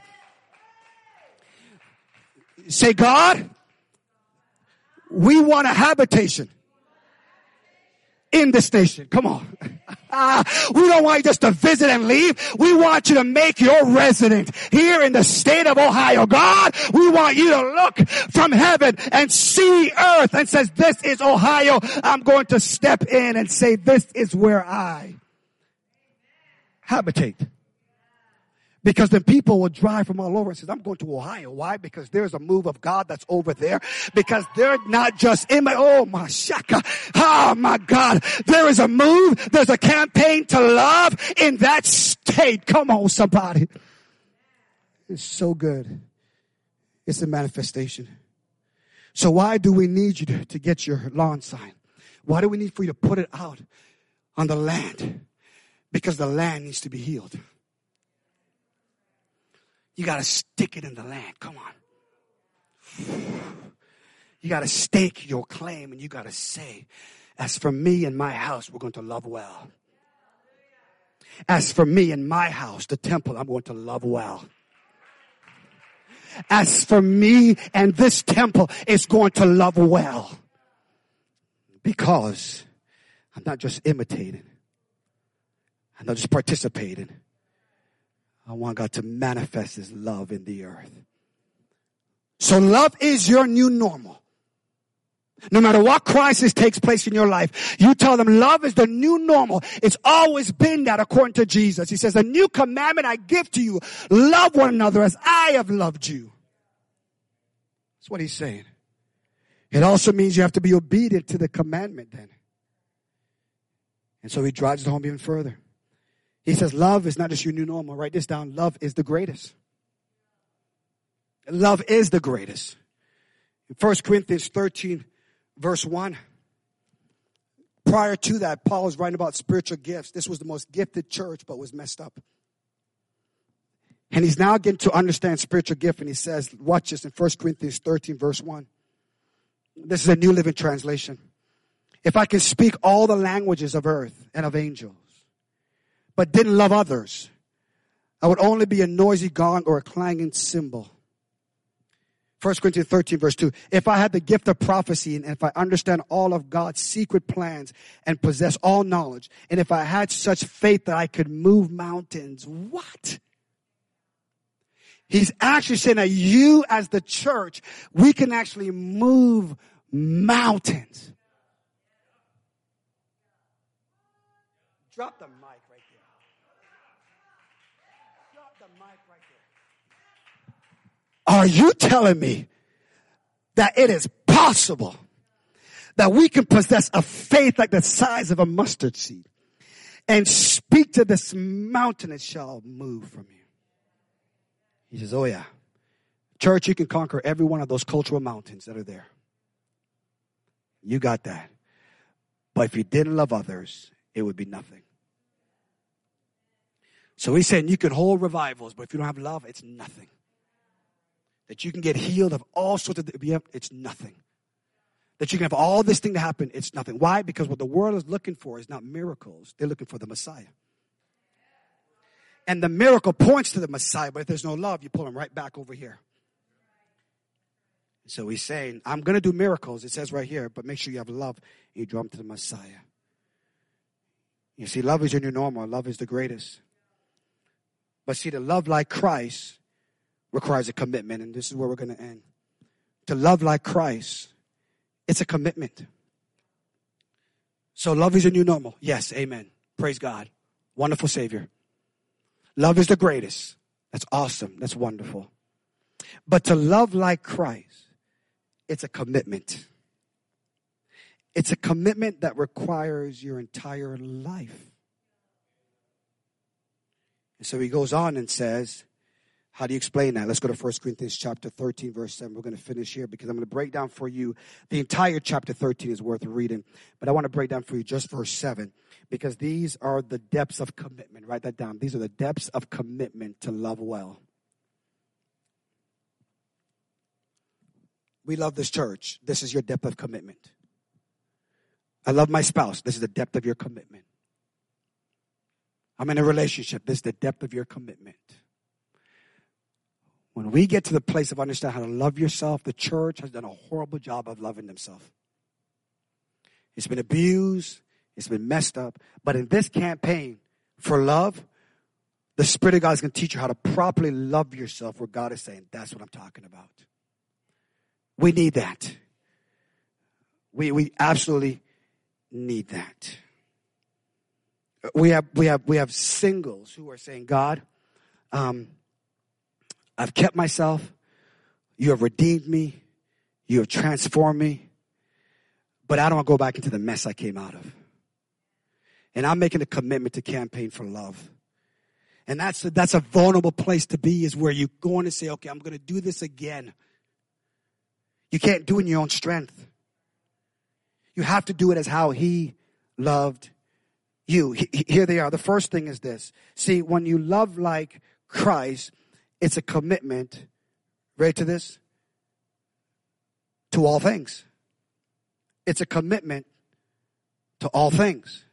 Speaker 1: Say, God, we want a habitation in this nation. Come on. we don't want you just to visit and leave. We want you to make your resident here in the state of Ohio. God, we want you to look from heaven and see earth and says, this is Ohio. I'm going to step in and say, this is where I habitate. Because then people will drive from all over and says, I'm going to Ohio. Why? Because there's a move of God that's over there. Because they're not just in my, oh my shaka. Oh my God. There is a move. There's a campaign to love in that state. Come on, somebody. It's so good. It's a manifestation. So why do we need you to, to get your lawn sign? Why do we need for you to put it out on the land? Because the land needs to be healed. You got to stick it in the land. Come on. You got to stake your claim and you got to say, as for me and my house, we're going to love well. As for me and my house, the temple, I'm going to love well. As for me and this temple is going to love well. Because I'm not just imitating. I'm not just participating. I want God to manifest His love in the earth. So love is your new normal. No matter what crisis takes place in your life, you tell them love is the new normal. It's always been that according to Jesus. He says, a new commandment I give to you. Love one another as I have loved you. That's what he's saying. It also means you have to be obedient to the commandment then. And so he drives it home even further. He says, love is not just your new normal. Write this down. Love is the greatest. Love is the greatest. In 1 Corinthians 13, verse 1. Prior to that, Paul was writing about spiritual gifts. This was the most gifted church, but was messed up. And he's now getting to understand spiritual gift. And he says, watch this in 1 Corinthians 13, verse 1. This is a New Living Translation. If I can speak all the languages of earth and of angels, but didn't love others, I would only be a noisy gong or a clanging cymbal. 1 Corinthians 13 verse 2. If I had the gift of prophecy and if I understand all of God's secret plans and possess all knowledge, and if I had such faith that I could move mountains, what? He's actually saying that you as the church, we can actually move mountains. Drop the mic right there. Drop the mic right there. Are you telling me that it is possible that we can possess a faith like the size of a mustard seed and speak to this mountain, it shall move from you? He says, Oh, yeah. Church, you can conquer every one of those cultural mountains that are there. You got that. But if you didn't love others, it would be nothing. So he's saying you can hold revivals, but if you don't have love, it's nothing. That you can get healed of all sorts of, it's nothing. That you can have all this thing to happen, it's nothing. Why? Because what the world is looking for is not miracles. They're looking for the Messiah. And the miracle points to the Messiah, but if there's no love, you pull him right back over here. So he's saying, I'm going to do miracles. It says right here, but make sure you have love. You draw him to the Messiah. You see, love is your new normal. Love is the greatest. But see, the love like Christ requires a commitment. And this is where we're going to end. To love like Christ, it's a commitment. So love is your new normal. Yes, amen. Praise God. Wonderful Savior. Love is the greatest. That's awesome. That's wonderful. But to love like Christ, it's a commitment. It's a commitment that requires your entire life. And so he goes on and says, how do you explain that? Let's go to 1 Corinthians chapter 13, verse 7. We're going to finish here because I'm going to break down for you. The entire chapter 13 is worth reading, but I want to break down for you just verse 7 because these are the depths of commitment. Write that down. These are the depths of commitment to love well. We love this church. This is your depth of commitment. I love my spouse. This is the depth of your commitment. I'm in a relationship. This is the depth of your commitment. When we get to the place of understanding how to love yourself, the church has done a horrible job of loving themselves. It's been abused, it's been messed up. But in this campaign for love, the Spirit of God is going to teach you how to properly love yourself where God is saying, that's what I'm talking about. We need that. We, we absolutely need that. We have, we have, we have singles who are saying, God, um, I've kept myself. You have redeemed me. You have transformed me. But I don't want to go back into the mess I came out of. And I'm making a commitment to campaign for love. And that's a, that's a vulnerable place to be is where you're going to say, okay, I'm going to do this again. You can't do it in your own strength. You have to do it as how he loved you. Here they are. The first thing is this. See, when you love like Christ, it's a commitment, ready to this? To all things. It's a commitment to all things.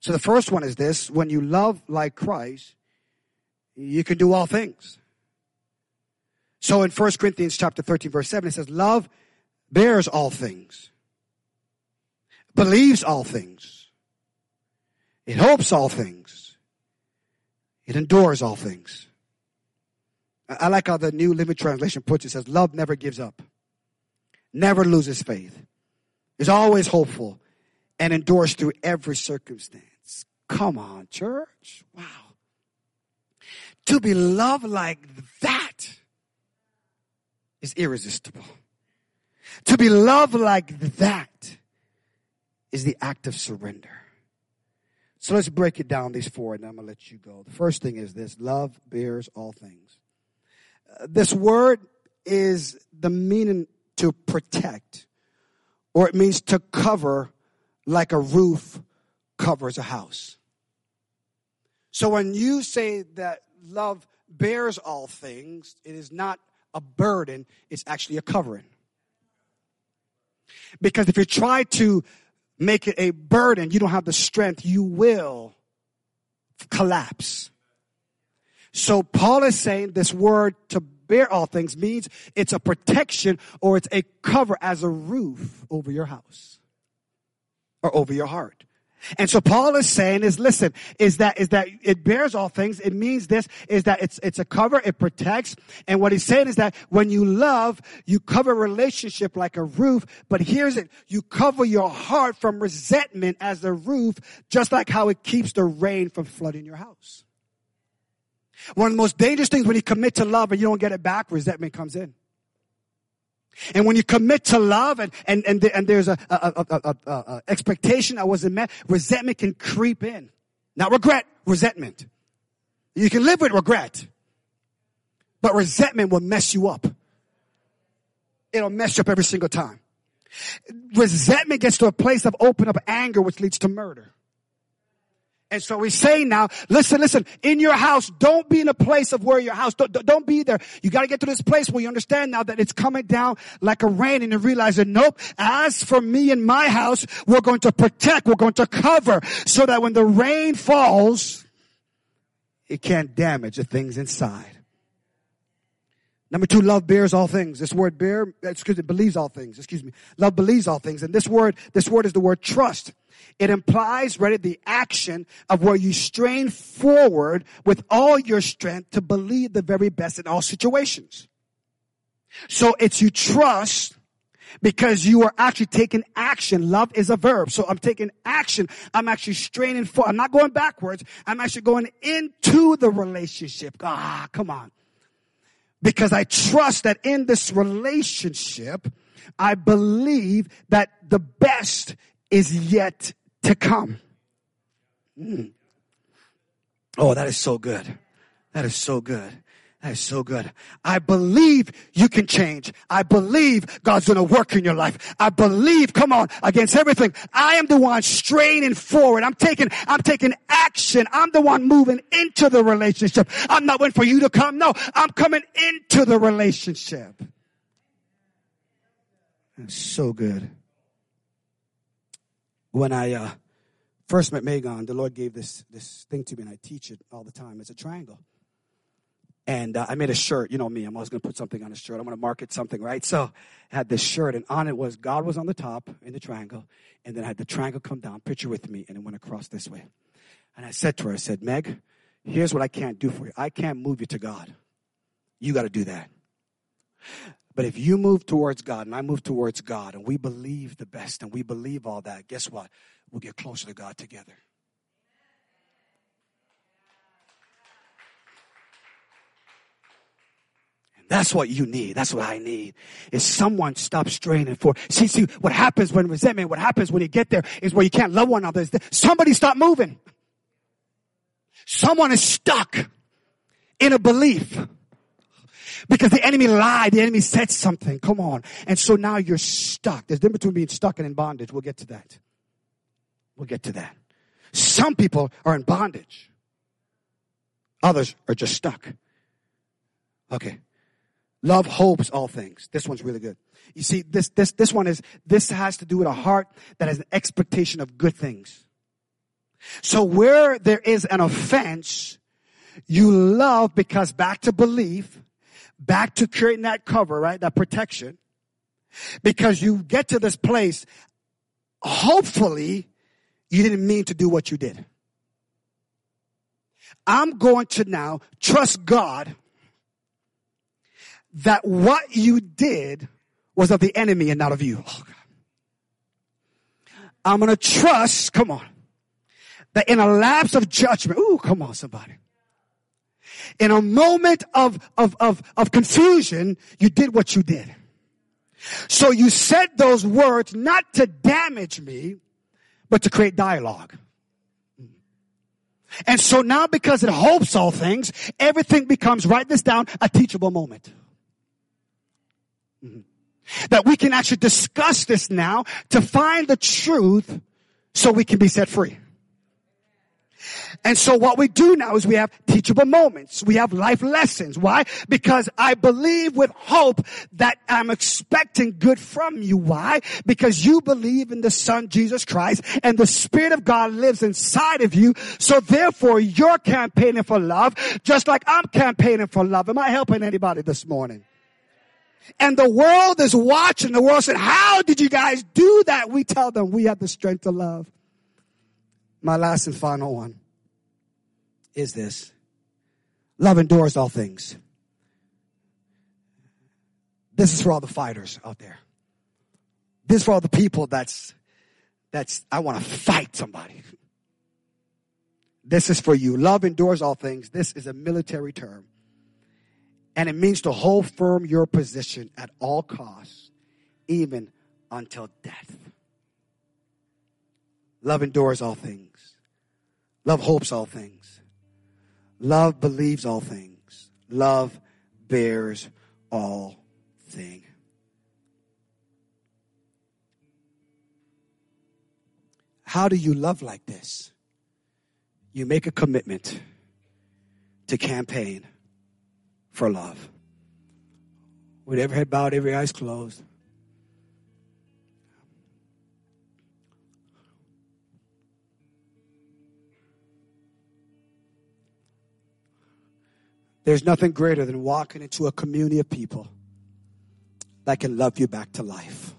Speaker 1: So the first one is this when you love like Christ, you can do all things. So in 1 Corinthians chapter 13, verse 7, it says, Love bears all things, believes all things, it hopes all things, it endures all things. I like how the New Living Translation puts it. it says, Love never gives up, never loses faith, is always hopeful, and endures through every circumstance. Come on, church. Wow. To be loved like that is irresistible. To be loved like that is the act of surrender. So let's break it down, these four, and I'm going to let you go. The first thing is this love bears all things. This word is the meaning to protect, or it means to cover like a roof covers a house. So when you say that love bears all things, it is not a burden, it's actually a covering. Because if you try to make it a burden, you don't have the strength, you will collapse. So Paul is saying this word to bear all things means it's a protection or it's a cover as a roof over your house or over your heart. And so Paul is saying is, listen, is that, is that it bears all things. It means this, is that it's, it's a cover, it protects. And what he's saying is that when you love, you cover relationship like a roof. But here's it, you cover your heart from resentment as a roof, just like how it keeps the rain from flooding your house. One of the most dangerous things when you commit to love and you don't get it back, resentment comes in. And when you commit to love and, and, and, and there's a, a, a, a, expectation that wasn't met, resentment can creep in. Not regret, resentment. You can live with regret, but resentment will mess you up. It'll mess you up every single time. Resentment gets to a place of open up anger, which leads to murder. And so we say now, listen, listen, in your house, don't be in a place of where your house, don't, don't be there. You got to get to this place where you understand now that it's coming down like a rain and you realize that nope, as for me and my house, we're going to protect, we're going to cover so that when the rain falls, it can't damage the things inside. Number two, love bears all things. This word bear, excuse me, believes all things. Excuse me. Love believes all things. And this word, this word is the word trust. It implies, right, the action of where you strain forward with all your strength to believe the very best in all situations. So it's you trust because you are actually taking action. Love is a verb. So I'm taking action. I'm actually straining forward. I'm not going backwards. I'm actually going into the relationship. Ah, come on. Because I trust that in this relationship, I believe that the best is yet to come. Mm. Oh, that is so good. That is so good. That is so good. I believe you can change. I believe God's going to work in your life. I believe, come on, against everything. I am the one straining forward. I'm taking, I'm taking action. I'm the one moving into the relationship. I'm not waiting for you to come. No, I'm coming into the relationship. That's so good when I uh, first met Megan, the Lord gave this this thing to me, and I teach it all the time. It's a triangle. And uh, I made a shirt. You know me, I'm always going to put something on a shirt. I'm going to market something, right? So I had this shirt, and on it was God was on the top in the triangle, and then I had the triangle come down, picture with me, and it went across this way. And I said to her, I said, Meg, here's what I can't do for you. I can't move you to God. You got to do that. But if you move towards God and I move towards God and we believe the best and we believe all that, guess what? We'll get closer to God together. That's what you need. That's what I need. Is someone stop straining for. See, see, what happens when resentment, what happens when you get there is where you can't love one another. Somebody stop moving. Someone is stuck in a belief. Because the enemy lied. The enemy said something. Come on. And so now you're stuck. There's difference between being stuck and in bondage. We'll get to that. We'll get to that. Some people are in bondage. Others are just stuck. Okay. Love hopes all things. This one's really good. You see, this, this, this one is, this has to do with a heart that has an expectation of good things. So where there is an offense, you love because back to belief, back to creating that cover, right? That protection. Because you get to this place, hopefully you didn't mean to do what you did. I'm going to now trust God that what you did was of the enemy and not of you. Oh I'm going to trust, come on, that in a lapse of judgment, ooh, come on, somebody in a moment of, of, of, of confusion, you did what you did. So you said those words not to damage me, but to create dialogue. And so now because it hopes all things, everything becomes, write this down, a teachable moment. That we can actually discuss this now to find the truth so we can be set free. And so what we do now is we have teachable moments. We have life lessons. Why? Because I believe with hope that I'm expecting good from you. Why? Because you believe in the son Jesus Christ and the spirit of God lives inside of you. So therefore you're campaigning for love just like I'm campaigning for love. Am I helping anybody this morning? And the world is watching. The world said, how did you guys do that? We tell them we have the strength to love. My last and final one is this. Love endures all things. This is for all the fighters out there. This is for all the people that's, that's, I want to fight somebody. This is for you. Love endures all things. This is a military term. And it means to hold firm your position at all costs, even until death. Love endures all things. Love hopes all things. Love believes all things. Love bears all things. How do you love like this? You make a commitment to campaign for love. With every head bowed, every eyes closed. There's nothing greater than walking into a community of people that can love you back to life.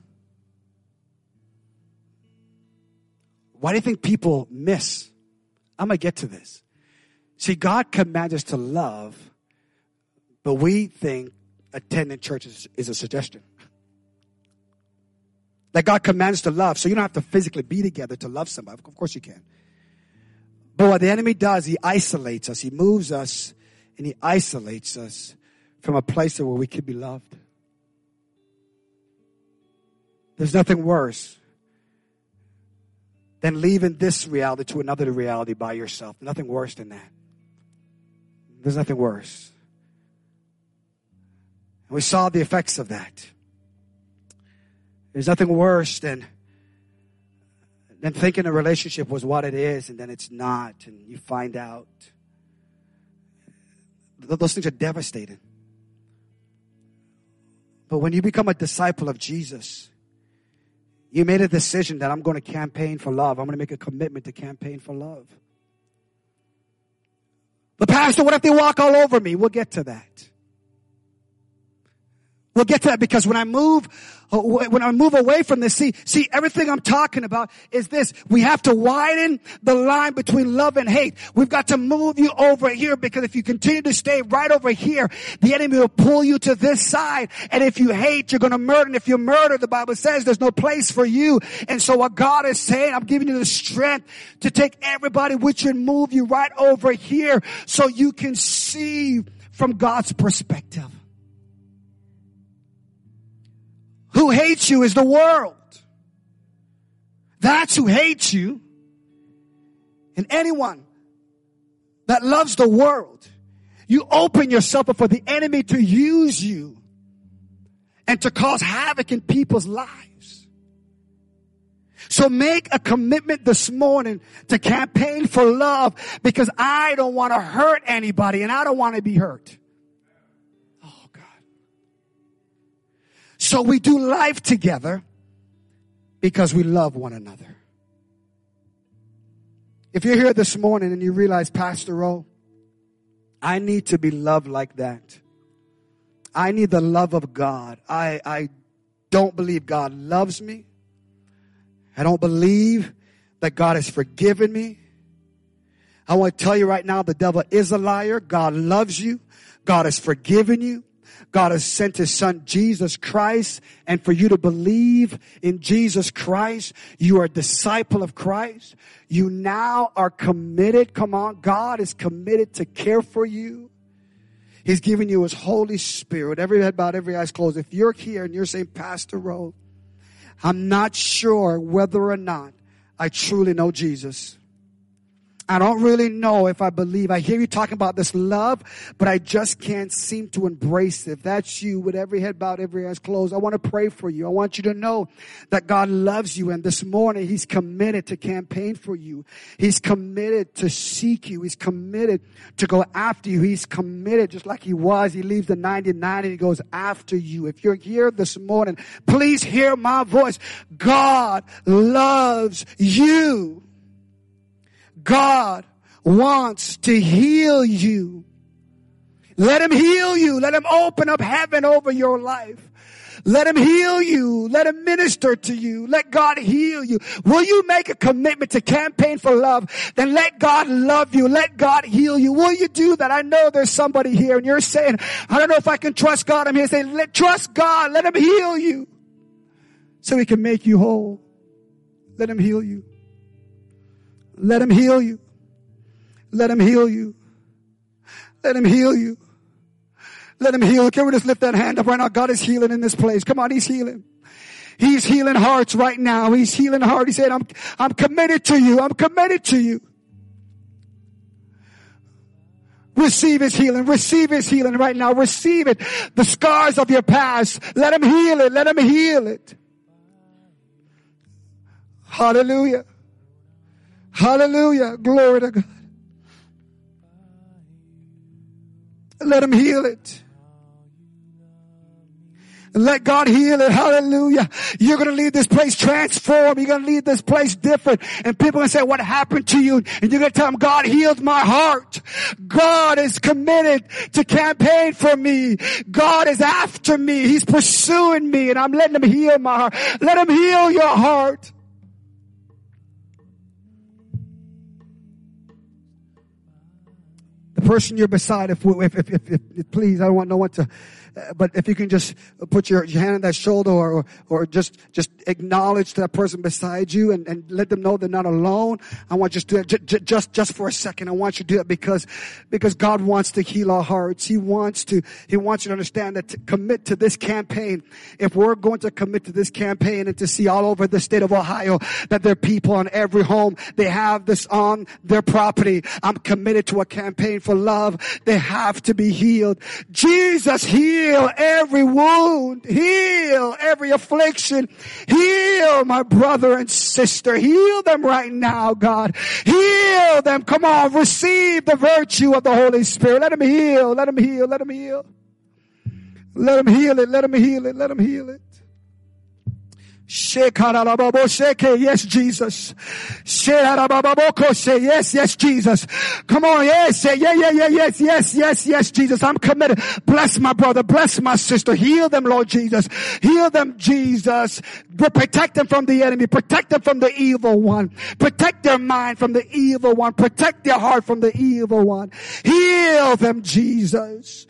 Speaker 1: Why do you think people miss? I'm going to get to this. See, God commands us to love but we think attending church is, is a suggestion. That God commands to love, so you don't have to physically be together to love somebody. Of course you can. But what the enemy does, he isolates us. He moves us and he isolates us from a place where we could be loved. There's nothing worse than leaving this reality to another reality by yourself. Nothing worse than that. There's nothing worse. And we saw the effects of that. There's nothing worse than, than thinking a relationship was what it is and then it's not, and you find out. Those things are devastating. But when you become a disciple of Jesus, you made a decision that I'm going to campaign for love. I'm going to make a commitment to campaign for love. But pastor, what if they walk all over me? We'll get to that. We'll get to that because when I move, uh, when I move away from this, see, see, everything I'm talking about is this. We have to widen the line between love and hate. We've got to move you over here because if you continue to stay right over here, the enemy will pull you to this side. And if you hate, you're going to murder. And if you murder, the Bible says there's no place for you. And so what God is saying, I'm giving you the strength to take everybody with you and move you right over here so you can see from God's perspective. Who hates you is the world. That's who hates you. And anyone that loves the world, you open yourself up for the enemy to use you and to cause havoc in people's lives. So make a commitment this morning to campaign for love because I don't want to hurt anybody and I don't want to be hurt. So we do life together because we love one another. If you're here this morning and you realize, Pastor O, I need to be loved like that. I need the love of God. I, I don't believe God loves me. I don't believe that God has forgiven me. I want to tell you right now, the devil is a liar. God loves you. God has forgiven you. God has sent his son Jesus Christ and for you to believe in Jesus Christ, you are a disciple of Christ. You now are committed. Come on. God is committed to care for you. He's giving you his Holy Spirit. Every head bowed, every eyes closed. If you're here and you're saying, Pastor Rowe, I'm not sure whether or not I truly know Jesus. I don't really know if I believe. I hear you talking about this love, but I just can't seem to embrace it. If that's you with every head bowed, every eyes closed, I want to pray for you. I want you to know that God loves you. And this morning, He's committed to campaign for you. He's committed to seek you. He's committed to go after you. He's committed just like He was. He leaves the 99 and He goes after you. If you're here this morning, please hear my voice. God loves you. God wants to heal you. Let him heal you. Let him open up heaven over your life. Let him heal you. Let him minister to you. Let God heal you. Will you make a commitment to campaign for love? Then let God love you. Let God heal you. Will you do that? I know there's somebody here and you're saying, I don't know if I can trust God. I'm here saying, let, trust God. Let him heal you so he can make you whole. Let him heal you. Let him heal you. Let him heal you. Let him heal you. Let him heal. Can we just lift that hand up right now? God is healing in this place. Come on, he's healing. He's healing hearts right now. He's healing heart. He said, I'm, I'm committed to you. I'm committed to you. Receive his healing. Receive his healing right now. Receive it. The scars of your past. Let him heal it. Let him heal it. Hallelujah. Hallelujah. Glory to God. Let him heal it. Let God heal it. Hallelujah. You're going to leave this place transformed. You're going to leave this place different. And people are going to say, what happened to you? And you're going to tell them, God healed my heart. God is committed to campaign for me. God is after me. He's pursuing me and I'm letting him heal my heart. Let him heal your heart. The person you're beside, if, if, if, if, please, I don't want no one to but if you can just put your, hand on that shoulder or, or, just, just acknowledge that person beside you and, and let them know they're not alone. I want you to do that just, just, just for a second. I want you to do it because, because God wants to heal our hearts. He wants to, He wants you to understand that to commit to this campaign, if we're going to commit to this campaign and to see all over the state of Ohio that there are people in every home, they have this on their property. I'm committed to a campaign for love. They have to be healed. Jesus healed Heal every wound. Heal every affliction. Heal my brother and sister. Heal them right now, God. Heal them. Come on, receive the virtue of the Holy Spirit. Let them heal. Let them heal. Let them heal. Let them heal it. Let them heal it. Let them heal it. Yes, Jesus. Yes, yes, Jesus. Come on, yes, yeah, yeah, yeah, yes, yes, yes, yes, Jesus. I'm committed. Bless my brother, bless my sister. Heal them, Lord Jesus. Heal them, Jesus. Protect them from the enemy. Protect them from the evil one. Protect their mind from the evil one. Protect their heart from the evil one. Heal them, Jesus.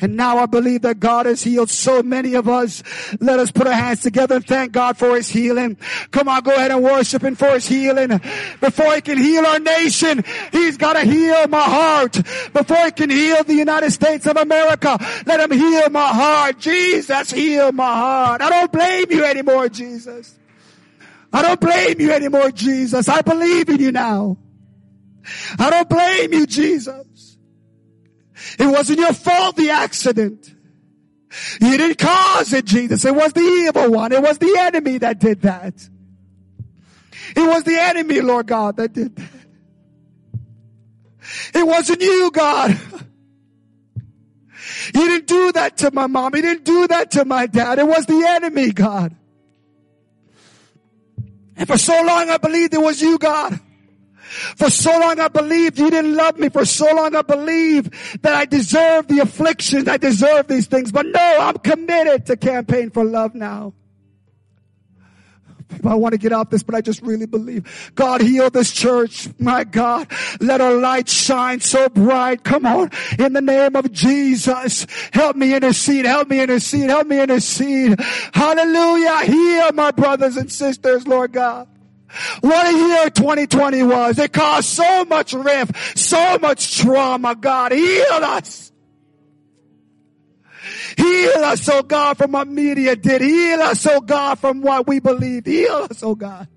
Speaker 1: And now I believe that God has healed so many of us. Let us put our hands together and thank God for his healing. Come on, go ahead and worship him for his healing. Before he can heal our nation, he's got to heal my heart. Before he can heal the United States of America, let him heal my heart. Jesus, heal my heart. I don't blame you anymore, Jesus. I don't blame you anymore, Jesus. I believe in you now. I don't blame you, Jesus. It wasn't your fault, the accident. You didn't cause it, Jesus. It was the evil one. It was the enemy that did that. It was the enemy, Lord God, that did that. It wasn't you, God. You didn't do that to my mom. You didn't do that to my dad. It was the enemy, God. And for so long I believed it was you, God. For so long I believed you didn't love me. For so long I believed that I deserve the afflictions. I deserve these things. But no, I'm committed to campaign for love now. I want to get off this, but I just really believe God heal this church. My God, let our light shine so bright. Come on. In the name of Jesus, help me intercede. Help me intercede. Help me intercede. Hallelujah. Heal my brothers and sisters, Lord God. What a year 2020 was. It caused so much rift, so much trauma. God, heal us. Heal us, oh God, from what media did. Heal us, oh God, from what we believed. Heal us, oh God.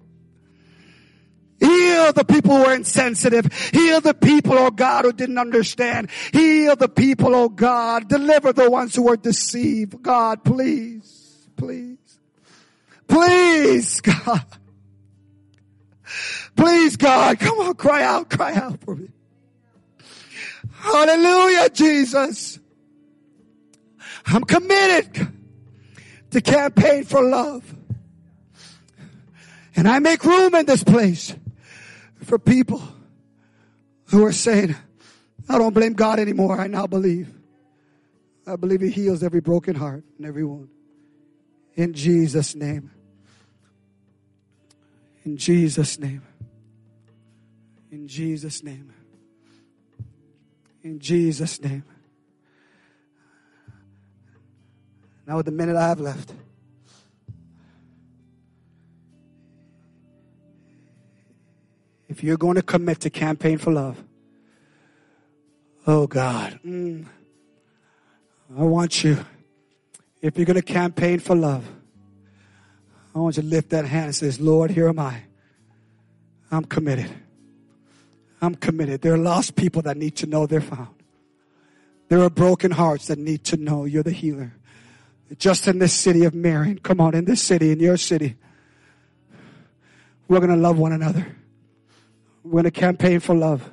Speaker 1: Heal the people who are insensitive. Heal the people, oh God, who didn't understand. Heal the people, oh God. Deliver the ones who were deceived. God, please, please, please, God. Please, God, come on, cry out, cry out for me. Hallelujah, Jesus. I'm committed to campaign for love. And I make room in this place for people who are saying, I don't blame God anymore. I now believe. I believe He heals every broken heart and every wound. In Jesus' name. In Jesus' name. In Jesus' name. In Jesus' name. Now, with the minute I have left, if you're going to commit to campaign for love, oh God, mm, I want you, if you're going to campaign for love, I want you to lift that hand and says, Lord, here am I. I'm committed. I'm committed. There are lost people that need to know they're found. There are broken hearts that need to know you're the healer. Just in this city of Marion, come on, in this city, in your city, we're going to love one another. We're going to campaign for love.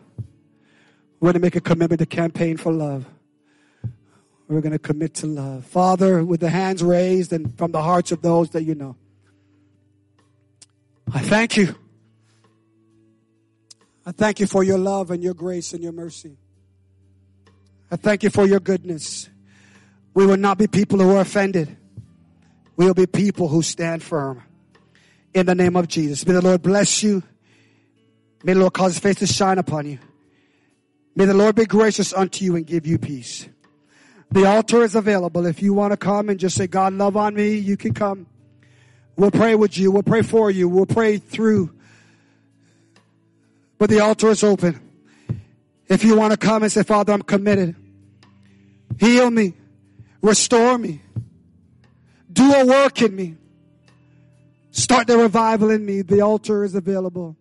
Speaker 1: We're going to make a commitment to campaign for love. We're going to commit to love. Father, with the hands raised and from the hearts of those that you know, I thank you. I thank you for your love and your grace and your mercy. I thank you for your goodness. We will not be people who are offended. We will be people who stand firm. In the name of Jesus. May the Lord bless you. May the Lord cause his face to shine upon you. May the Lord be gracious unto you and give you peace. The altar is available. If you want to come and just say, God, love on me, you can come. We'll pray with you. We'll pray for you. We'll pray through. But the altar is open. If you want to come and say, Father, I'm committed. Heal me. Restore me. Do a work in me. Start the revival in me. The altar is available.